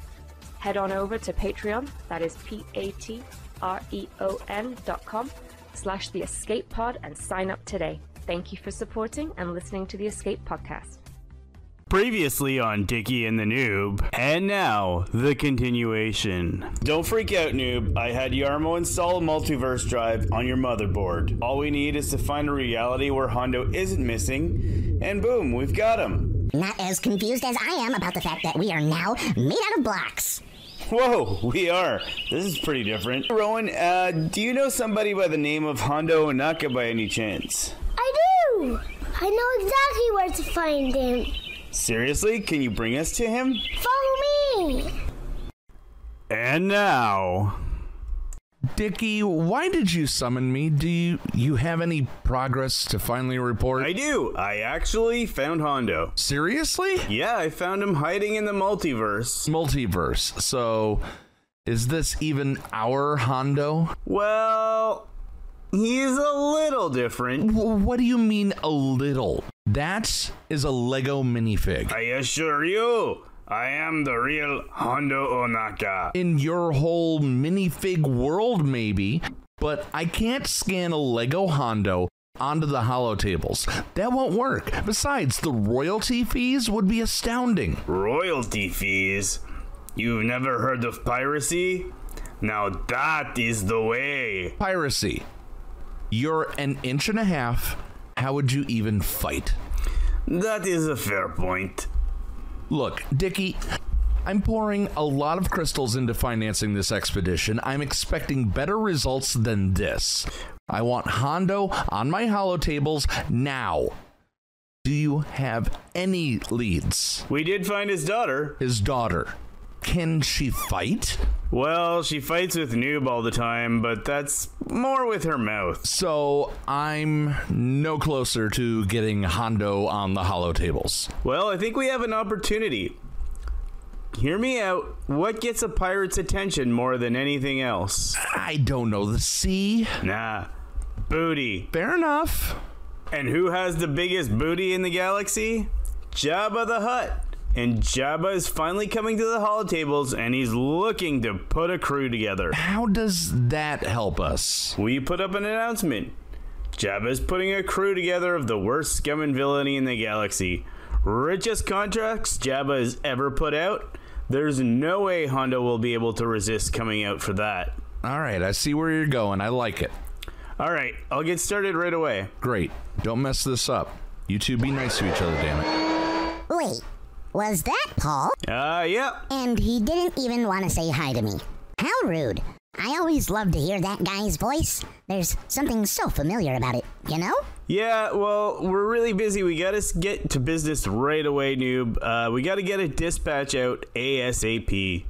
Head on over to Patreon, that is P A T R E O N dot com slash the escape pod and sign up today. Thank you for supporting and listening to the Escape Podcast. Previously on Dickie and the Noob, and now the continuation. Don't freak out, Noob. I had Yarmo install a multiverse drive on your motherboard. All we need is to find a reality where Hondo isn't missing, and boom, we've got him. Not as confused as I am about the fact that we are now made out of blocks. Whoa, we are. This is pretty different. Rowan, uh, do you know somebody by the name of Hondo Ohnaka by any chance? I do! I know exactly where to find him. Seriously? Can you bring us to him? Follow me! And now. Dickie, why did you summon me? Do you, you have any progress to finally report? I do. I actually found Hondo. Seriously? Yeah, I found him hiding in the multiverse. Multiverse. So, is this even our Hondo? Well, he's a little different. what do you mean a little? That is a Lego minifig. I assure you, I am the real Hondo Ohnaka. In your whole minifig world, maybe, but I can't scan a Lego Hondo onto the holotables. That won't work. Besides, the royalty fees would be astounding. Royalty fees? You've never heard of piracy? Now that is the way. Piracy. You're an inch and a half. How would you even fight? That is a fair point. Look, Dickie, I'm pouring a lot of crystals into financing this expedition. I'm expecting better results than this. I want Hondo on my holotables now. Do you have any leads? We did find his daughter. His daughter. Can she fight? Well, she fights with Noob all the time, but that's more with her mouth. So I'm no closer to getting Hondo on the holotables. Well, I think we have an opportunity. Hear me out. What gets a pirate's attention more than anything else? I don't know. The sea? Nah. Booty. Fair enough. And who has the biggest booty in the galaxy? Jabba the Hutt. And Jabba is finally coming to the holotables and he's looking to put a crew together. How does that help us? We put up an announcement. Jabba is putting a crew together of the worst scum and villainy in the galaxy. Richest contracts Jabba has ever put out. There's no way Hondo will be able to resist coming out for that. All right, I see where you're going. I like it. All right, I'll get started right away. Great. Don't mess this up. You two be nice to each other, damn it. Wait, was that Paul? Uh, yeah. And he didn't even want to say hi to me. How rude. I always love to hear that guy's voice. There's something so familiar about it, you know? Yeah, well, we're really busy. We gotta get to business right away, noob. Uh, we gotta get a dispatch out ASAP.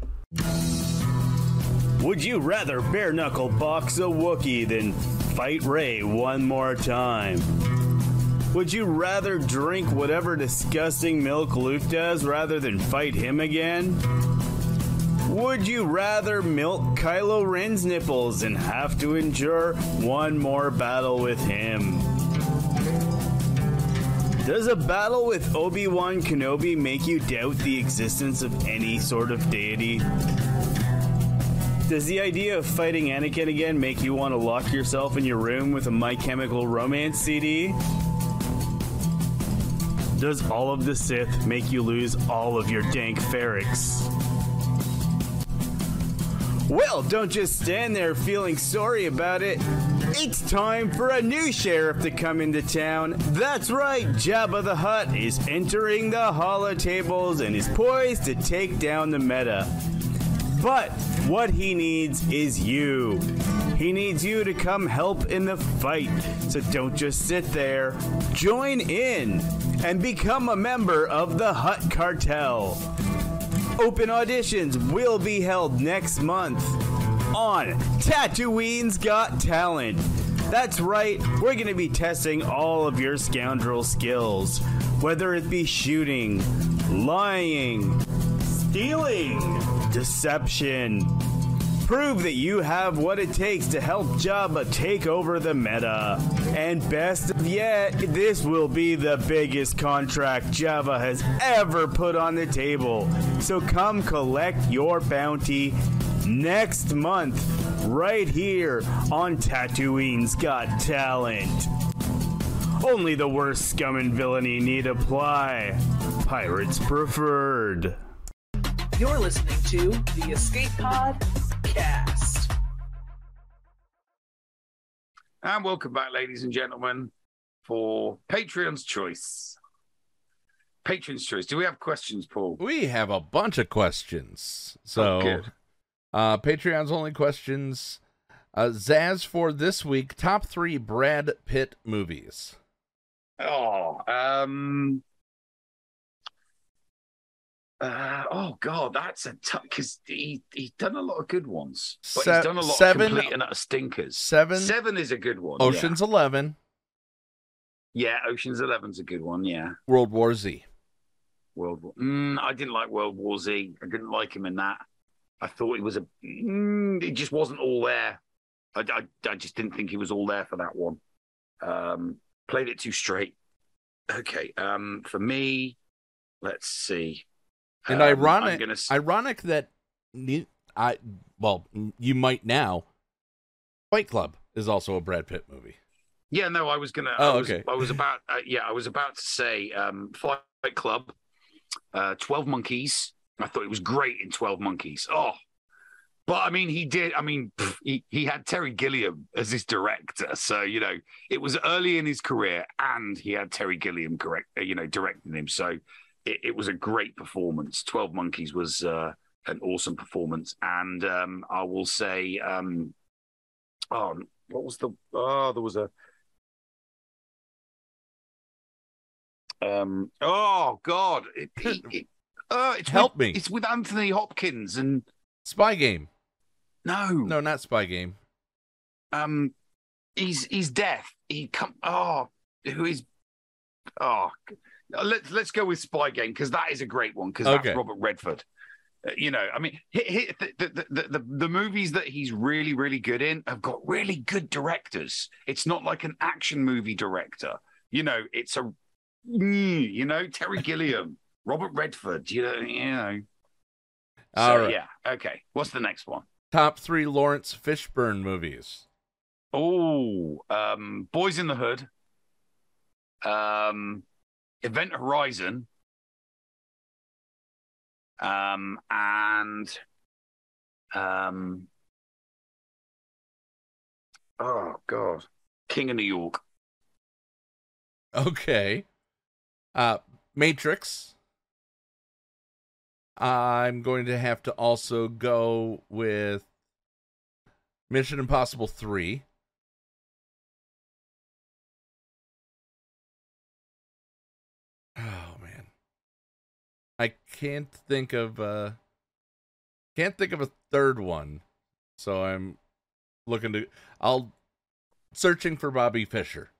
Would you rather bare knuckle box a Wookiee than fight Rey one more time? Would you rather drink whatever disgusting milk Luke does rather than fight him again? Would you rather milk Kylo Ren's nipples and have to endure one more battle with him? Does a battle with Obi Wan Kenobi make you doubt the existence of any sort of deity? Does the idea of fighting Anakin again make you want to lock yourself in your room with a My Chemical Romance CD? Does all of the Sith make you lose all of your dank farrik? Well, don't just stand there feeling sorry about it. It's time for a new sheriff to come into town. That's right, Jabba the Hutt is entering the holotables and is poised to take down the meta. But what he needs is you. He needs you to come help in the fight. So don't just sit there. Join in and become a member of the Hutt Cartel. Open auditions will be held next month on Tatooine's Got Talent. That's right, we're going to be testing all of your scoundrel skills, whether it be shooting, lying, stealing, deception. Prove that you have what it takes to help Jabba take over the meta. And best of yet, this will be the biggest contract Jabba has ever put on the table. So come collect your bounty next month, right here on Tatooine's Got Talent. Only the worst scum and villainy need apply. Pirates preferred. You're listening to the Escape Pod Cast. And welcome back, ladies and gentlemen, for Patreon's Choice. Patreon's Choice. Do we have questions, Paul? We have a bunch of questions. So, Oh, uh, Patreon's only questions. Uh, Zaz for this week: top three Brad Pitt movies. Oh, um, uh, oh God, that's a tough because he he's done a lot of good ones, but Se- he's done a lot seven- of complete and utter stinkers. Seven, Seven is a good one. yeah. Ocean's Eleven, Yeah, Ocean's Eleven's a good one. Yeah, World War Z. World War. Mm, I didn't like World War Z. I didn't like him in that. I thought he was a. Mm, it just wasn't all there. I, I, I just didn't think he was all there for that one. Um, played it too straight. Okay. Um, for me, let's see. And Um, ironic, gonna ironic that I well, you might now. Fight Club is also a Brad Pitt movie. Yeah, no, I was gonna. Oh, I was, okay. I was about. Uh, yeah, I was about to say um, Fight Club, uh, Twelve Monkeys. I thought it was great in Twelve Monkeys. Oh, but I mean, he did. I mean, pff, he he had Terry Gilliam as his director, so you know it was early in his career, and he had Terry Gilliam correct, uh, you know, directing him. So it, it was a great performance. Twelve Monkeys was uh, an awesome performance, and um, I will say, um, oh, what was the? Oh, there was a. Um. Oh God! It, it, it, uh, it's Help with, me. It's with Anthony Hopkins and Spy Game. no, No, not Spy Game. um, he's he's deaf. He come. Oh, who is? Oh, let's let's go with Spy Game because that is a great one because Okay. that's Robert Redford. Uh, you know, I mean, the, the, the, the movies that he's really really good in have got really good directors. It's not like an action movie director. You know, it's a mm, you know Terry Gilliam, Robert Redford. You know, you know. All So, right. Yeah. Okay. What's the next one? Top three Laurence Fishburne movies. Oh, um, Boys in the Hood, um, Event Horizon, um, and um, oh god, King of New York. Okay. Uh Matrix. I'm going to have to also go with Mission Impossible 3. Oh man. I can't think of uh can't think of a third one. so I'm looking to. I'll searching for Bobby Fischer.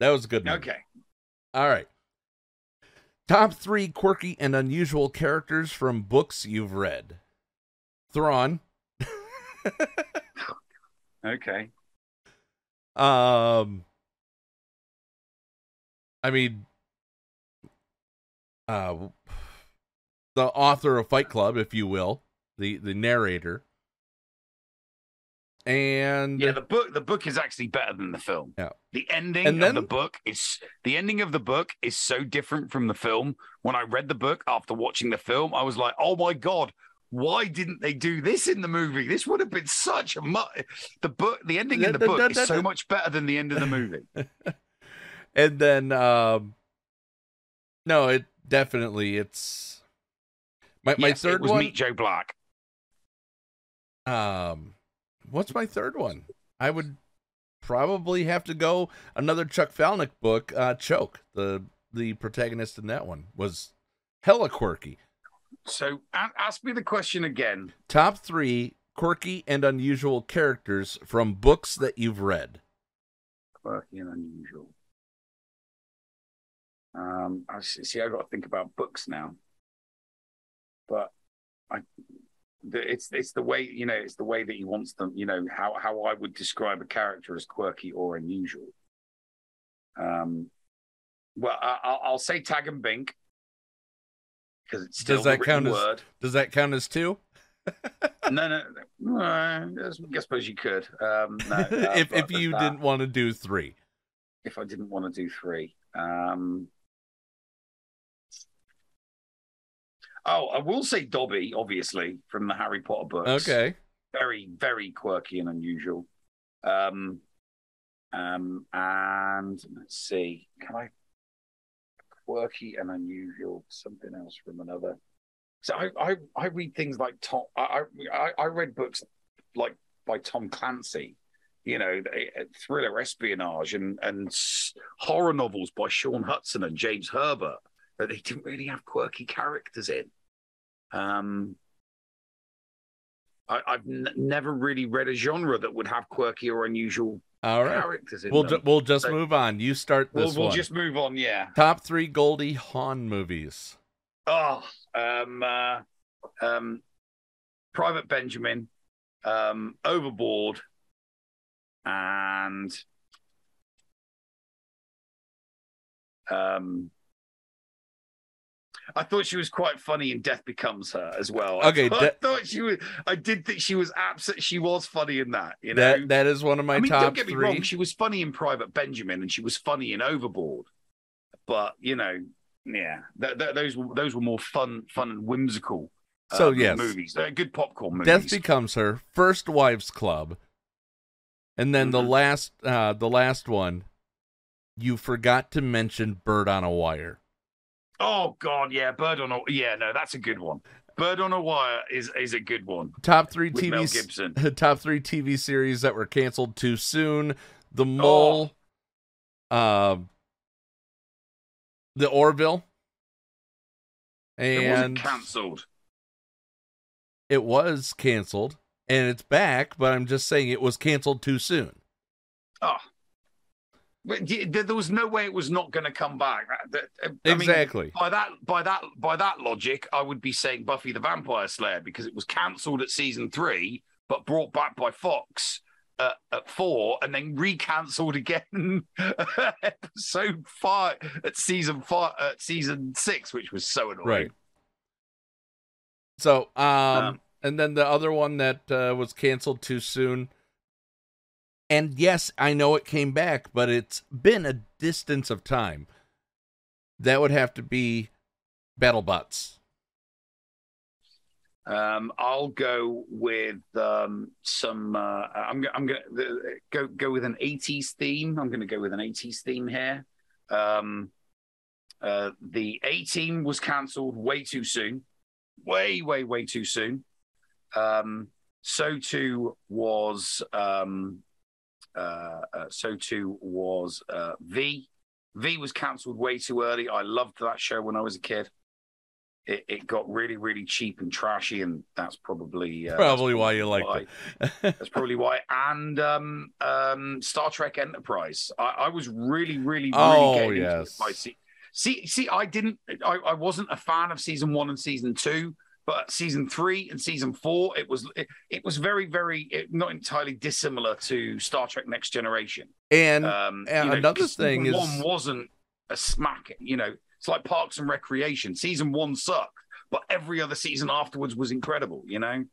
That was a good. Movie. Okay. All right. Top three quirky and unusual characters from books you've read. Thrawn. Okay. Um, I mean, uh, the author of Fight Club, if you will, the the narrator, and Yeah, the book the book is actually better than the film. Yeah. The ending And of the book is the ending of the book is so different from the film. When I read the book after watching the film, I was like, "Oh my god, why didn't they do this in the movie? This would have been such a mu- the book. The ending in the book is so much better than the end of the movie." and then um, no, it definitely it's my my Yes, third it was one. Meet Joe Black. Um, what's my third one? I would probably have to go another Chuck Palahniuk book. Uh, Choke, the the protagonist in that one was hella quirky. So ask me the question again. Top three quirky and unusual characters from books that you've read. Quirky and unusual. Um, I see. see, I got to think about books now. But I, the, it's it's the way you know it's the way that he wants them. You know how how I would describe a character as quirky or unusual. Um, well, I, I'll, I'll say Tag and Bink because it's still Does that count as word. Does that count as two? no, no, no. I suppose you could. Um, no, uh, if if you that- didn't want to do three. if I didn't want to do three. Um, oh, I will say Dobby, obviously, from the Harry Potter books. Okay. Very, very quirky and unusual. Um, um, and let's see, can I quirky and unusual? Something else from another. So I, I, I read things like Tom. I, I, I read books like by Tom Clancy you know, uh, thriller espionage and and horror novels by Shaun Hutson and James Herbert that they didn't really have quirky characters in. Um, I, I've n- never really read a genre that would have quirky or unusual All right. characters in We'll ju- we'll just So- move on. You start We'll, we'll one. just move on. Yeah. Top three Goldie Hawn movies. Oh, um, uh, um, Private Benjamin, um, Overboard, and um, I thought she was quite funny in Death Becomes Her as well. I Okay, thought, that- I thought she was. I did think she was absolutely. She was funny in that. You know, That that is one of my I mean, top don't get me three. wrong. She was funny in Private Benjamin, and she was funny in Overboard. But you know, yeah, th- th- those were those were more fun, fun and whimsical. So, um, yes. movies. They're good popcorn movies. Death becomes her first wives club, and then Mm-hmm. the last uh the last one. You forgot to mention Bird on a Wire. Oh God, yeah, Bird on a yeah, no, that's a good one. Bird on a Wire is is a good one. Top three With TV Mel Gibson. top three TV series that were canceled too soon. The Mole, uh, the Orville, And it cancelled. it was canceled, and it's back. But I'm just saying it was canceled too soon. Oh. There there was no way it was not going to come back. That- that- I mean, Exactly. by that, by that, by that logic, I would be saying Buffy the Vampire Slayer because it was cancelled at season three, but brought back by Fox at, at four, and then recancelled again episode five at season five at season six, which was so annoying. Right. So, um, Um, and then the other one that uh, was canceled too soon. And yes, I know it came back, but it's been a distance of time. That would have to be BattleBots. Um, I'll go with um, some. Uh, I'm, I'm going to go go with an 80s theme. I'm going to go with an 80s theme here. Um, uh, the A Team was cancelled way too soon, way, way, way too soon. Um, so too was um, uh, uh, so too was uh, V. V was cancelled way too early. I loved that show when I was a kid. it, it got really, really cheap and trashy, and that's probably uh, Probably why you liked why. that's probably why. And um, um, Star Trek Enterprise, I, I was really, really, really Oh, getting into it See, see, I didn't, I, I wasn't a fan of season one and season two, but season three and season four, it was, it, it was very, very, it, not entirely dissimilar to Star Trek Next Generation. And, Um, and you know, another thing is one wasn't a smack. You know, it's like Parks and Recreation. Season one sucked, but every other season afterwards was incredible. You know,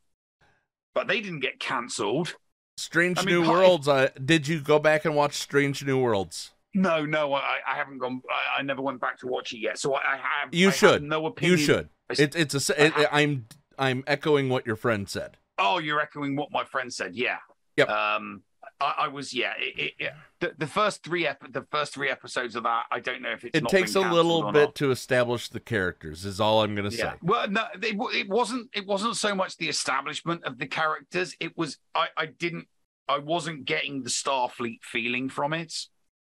but they didn't get cancelled. Strange I mean, New Worlds. Uh, did you go back and watch Strange New Worlds? No, no, I, I haven't gone. I, I never went back to watch it yet. So I, I have. You I have should. no opinion. You should. It, it's a. It, I'm. I'm echoing what your friend said. Oh, you're echoing what my friend said. Yeah. Yep. Um, I, I was. Yeah. It, it, the, the first three ep- the first three episodes of that. I don't know if it's. It takes a little bit not. to establish the characters. Is all I'm going to say. Well, no, it, it wasn't. It wasn't so much the establishment of the characters. It was. I. I didn't. I wasn't getting the Starfleet feeling from it,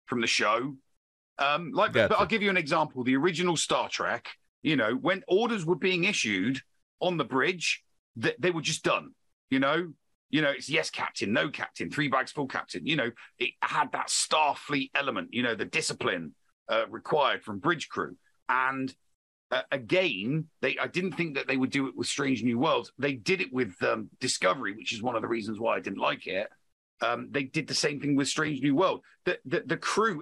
from the show. Um, like, but I'll give you an example. The original Star Trek. You know, when orders were being issued on the bridge, th- they were just done. You know. You know, it's yes, captain, no, captain, three bags full, captain. You know, it had that Starfleet element. You know, the discipline uh, required from bridge crew, and uh, again, they I didn't think that they would do it with Strange New Worlds. They did it with um, Discovery, which is one of the reasons why I didn't like it. Um, they did the same thing with Strange New World. The the, the crew,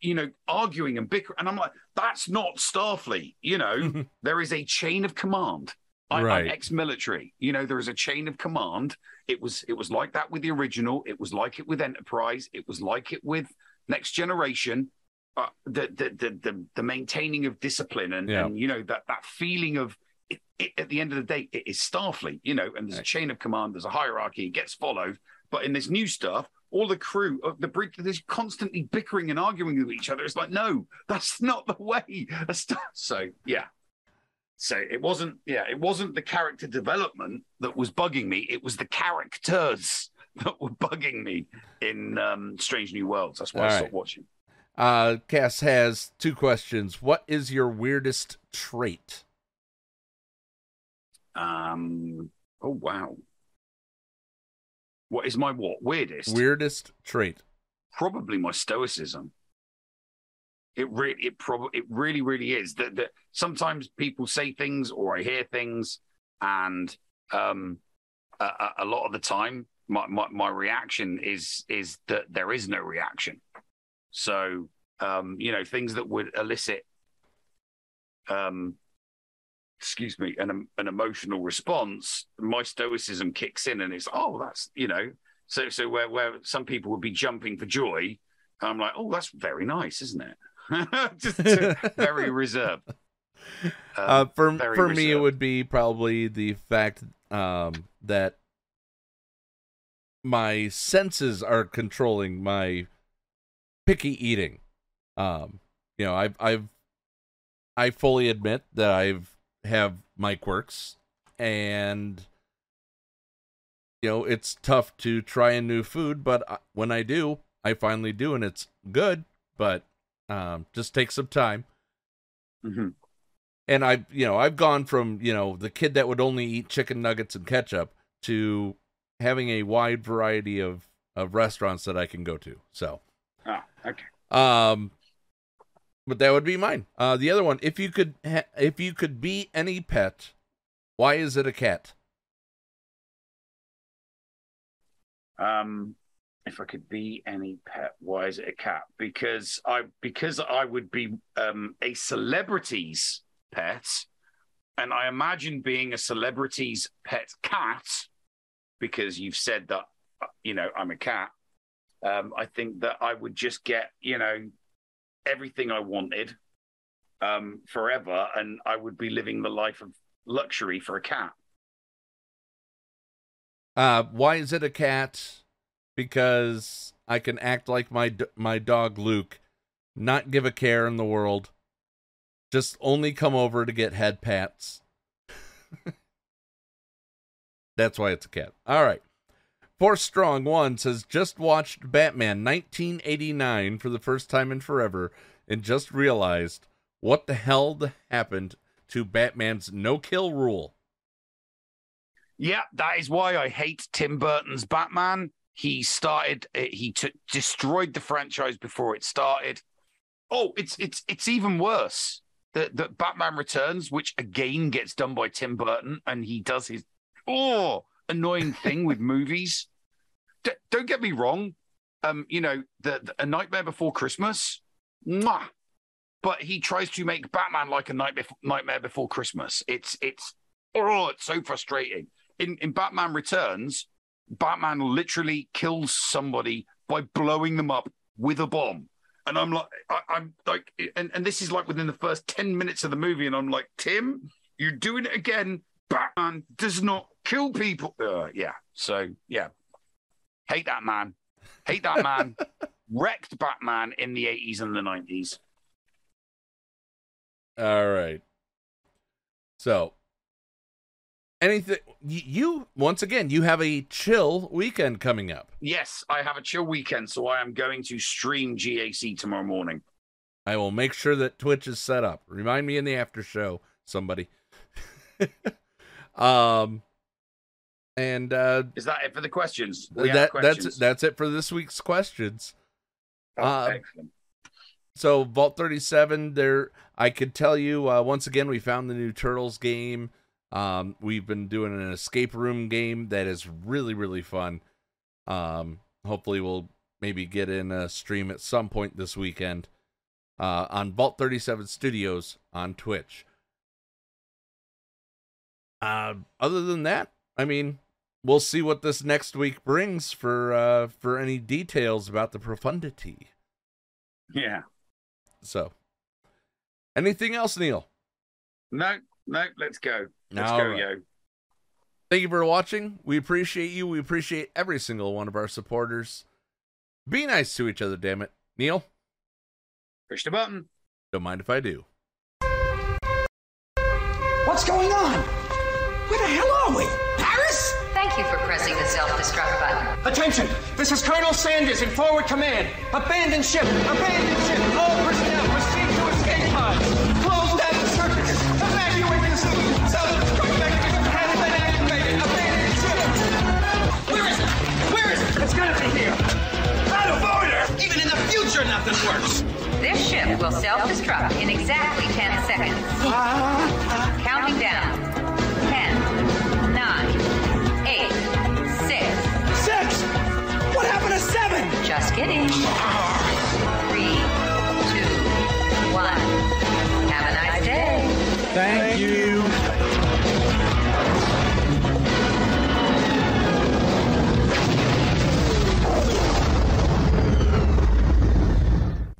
you know, arguing and bickering, and I'm like, that's not Starfleet. You know, there is a chain of command. I, Right. I'm ex-military. You know, there is a chain of command. It was it was like that with the original. It was like it with Enterprise. It was like it with Next Generation. Uh, the, the the the the maintaining of discipline and, Yeah. and you know that that feeling of it, it, at the end of the day, it is Starfleet. You know, and there's a chain of command. There's a hierarchy. It gets followed. But in this new stuff, all the crew of the bridge, they're constantly bickering and arguing with each other. It's like, no, that's not the way. So yeah. So it wasn't, yeah, it wasn't the character development that was bugging me. It was the characters that were bugging me in um, Strange New Worlds. That's why All I right. stopped watching. Uh, Cass has two questions. What is your weirdest trait? Um, oh wow. What is my what weirdest? Weirdest trait. Probably my stoicism. It really, it probably, it really, really is. That that sometimes people say things or I hear things, and um, a, a- a lot of the time, my, my my reaction is is that there is no reaction. So, um, you know, things that would elicit, um, excuse me, an an emotional response, my stoicism kicks in, and it's oh, that's you know, so so where where some people would be jumping for joy, I'm like, oh, that's very nice, isn't it? Just very reserved. Um, uh, for very for me, it would be probably the fact um, that my senses are controlling my picky eating. Um, you know, I've I've I fully admit that I've have my quirks, and you know it's tough to try a new food, but when I do, I finally do, and it's good. But um, just take some time. Mm-hmm. And I, you know, I've gone from you know the kid that would only eat chicken nuggets and ketchup to having a wide variety of of restaurants that I can go to. So, Ah, okay. um, but that would be mine. Uh, the other one, if you could, if you could be any pet, why is it a cat? Um, if I could be any pet, why is it a cat? Because I because I would be um, a celebrity's pet, and I imagine being a celebrity's pet cat, because you've said that uh, you know I'm a cat. Um, I think that I would just get you know everything I wanted um, forever, and I would be living the life of luxury for a cat. Uh, why is it a cat? Because I can act like my my dog Luke, not give a care in the world, just only come over to get head pats. That's why it's a cat. All right. Four Strong One says just watched Batman 1989 for the first time in forever and just realized what the hell happened to Batman's no kill rule. Yeah, that is why I hate Tim Burton's Batman. He started, uh, he t- destroyed the franchise before it started. Oh, it's it's it's even worse. The the Batman Returns, which again gets done by Tim Burton, and he does his oh annoying thing with movies. D- don't get me wrong. Um, you know, the, the A Nightmare Before Christmas, mwah. but he tries to make Batman like a night before, Nightmare Before Christmas. It's it's oh, it's so frustrating. In in Batman Returns, Batman literally kills somebody by blowing them up with a bomb. And I'm like, I, am like, and, and this is like within the first 10 minutes of the movie. And I'm like, Tim, you're doing it again. Batman does not kill people. Uh, yeah. So, yeah. Hate that man. Hate that man. Wrecked Batman in the 80s and the 90s. All right. So, anything you once again you have a chill weekend coming up yes i have a chill weekend so i am going to stream gac tomorrow morning i will make sure that twitch is set up remind me in the after show somebody um and uh is that it for the questions that questions? that's that's it for this week's questions oh, uh, excellent. so vault 37 there i could tell you uh once again we found the new turtles game um, we've been doing an escape room game that is really, really fun. Um, hopefully, we'll maybe get in a stream at some point this weekend uh, on Vault 37 Studios on Twitch. Uh, other than that, I mean, we'll see what this next week brings for uh, for any details about the profundity. Yeah. So, anything else, Neil? No, no. Let's go. Let's go, right. yo. Thank you for watching. We appreciate you. We appreciate every single one of our supporters. Be nice to each other, damn it. Neil? Push the button. Don't mind if I do. What's going on? Thank you for pressing the self-destruct button. Attention! This is Colonel Sanders in forward command. Abandon ship! Abandon ship! All personnel proceed to escape pods! Close down the circuits! Evacuate the city! Self-destruct mechanism has been activated! Abandon ship! Where is it? Where is it? It's gotta be here! Out of order! Even in the future, nothing works! This ship will self-destruct in exactly 10 seconds. Ah, ah. Counting down. Just kidding. Three, two, one. Have a nice day. Thank you.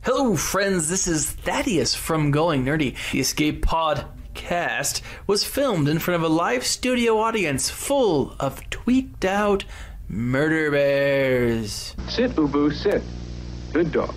Hello, friends. This is Thaddeus from Going Nerdy. The Escape Podcast was filmed in front of a live studio audience full of tweaked out murder bears. Sit, Ubu, sit. Good dog.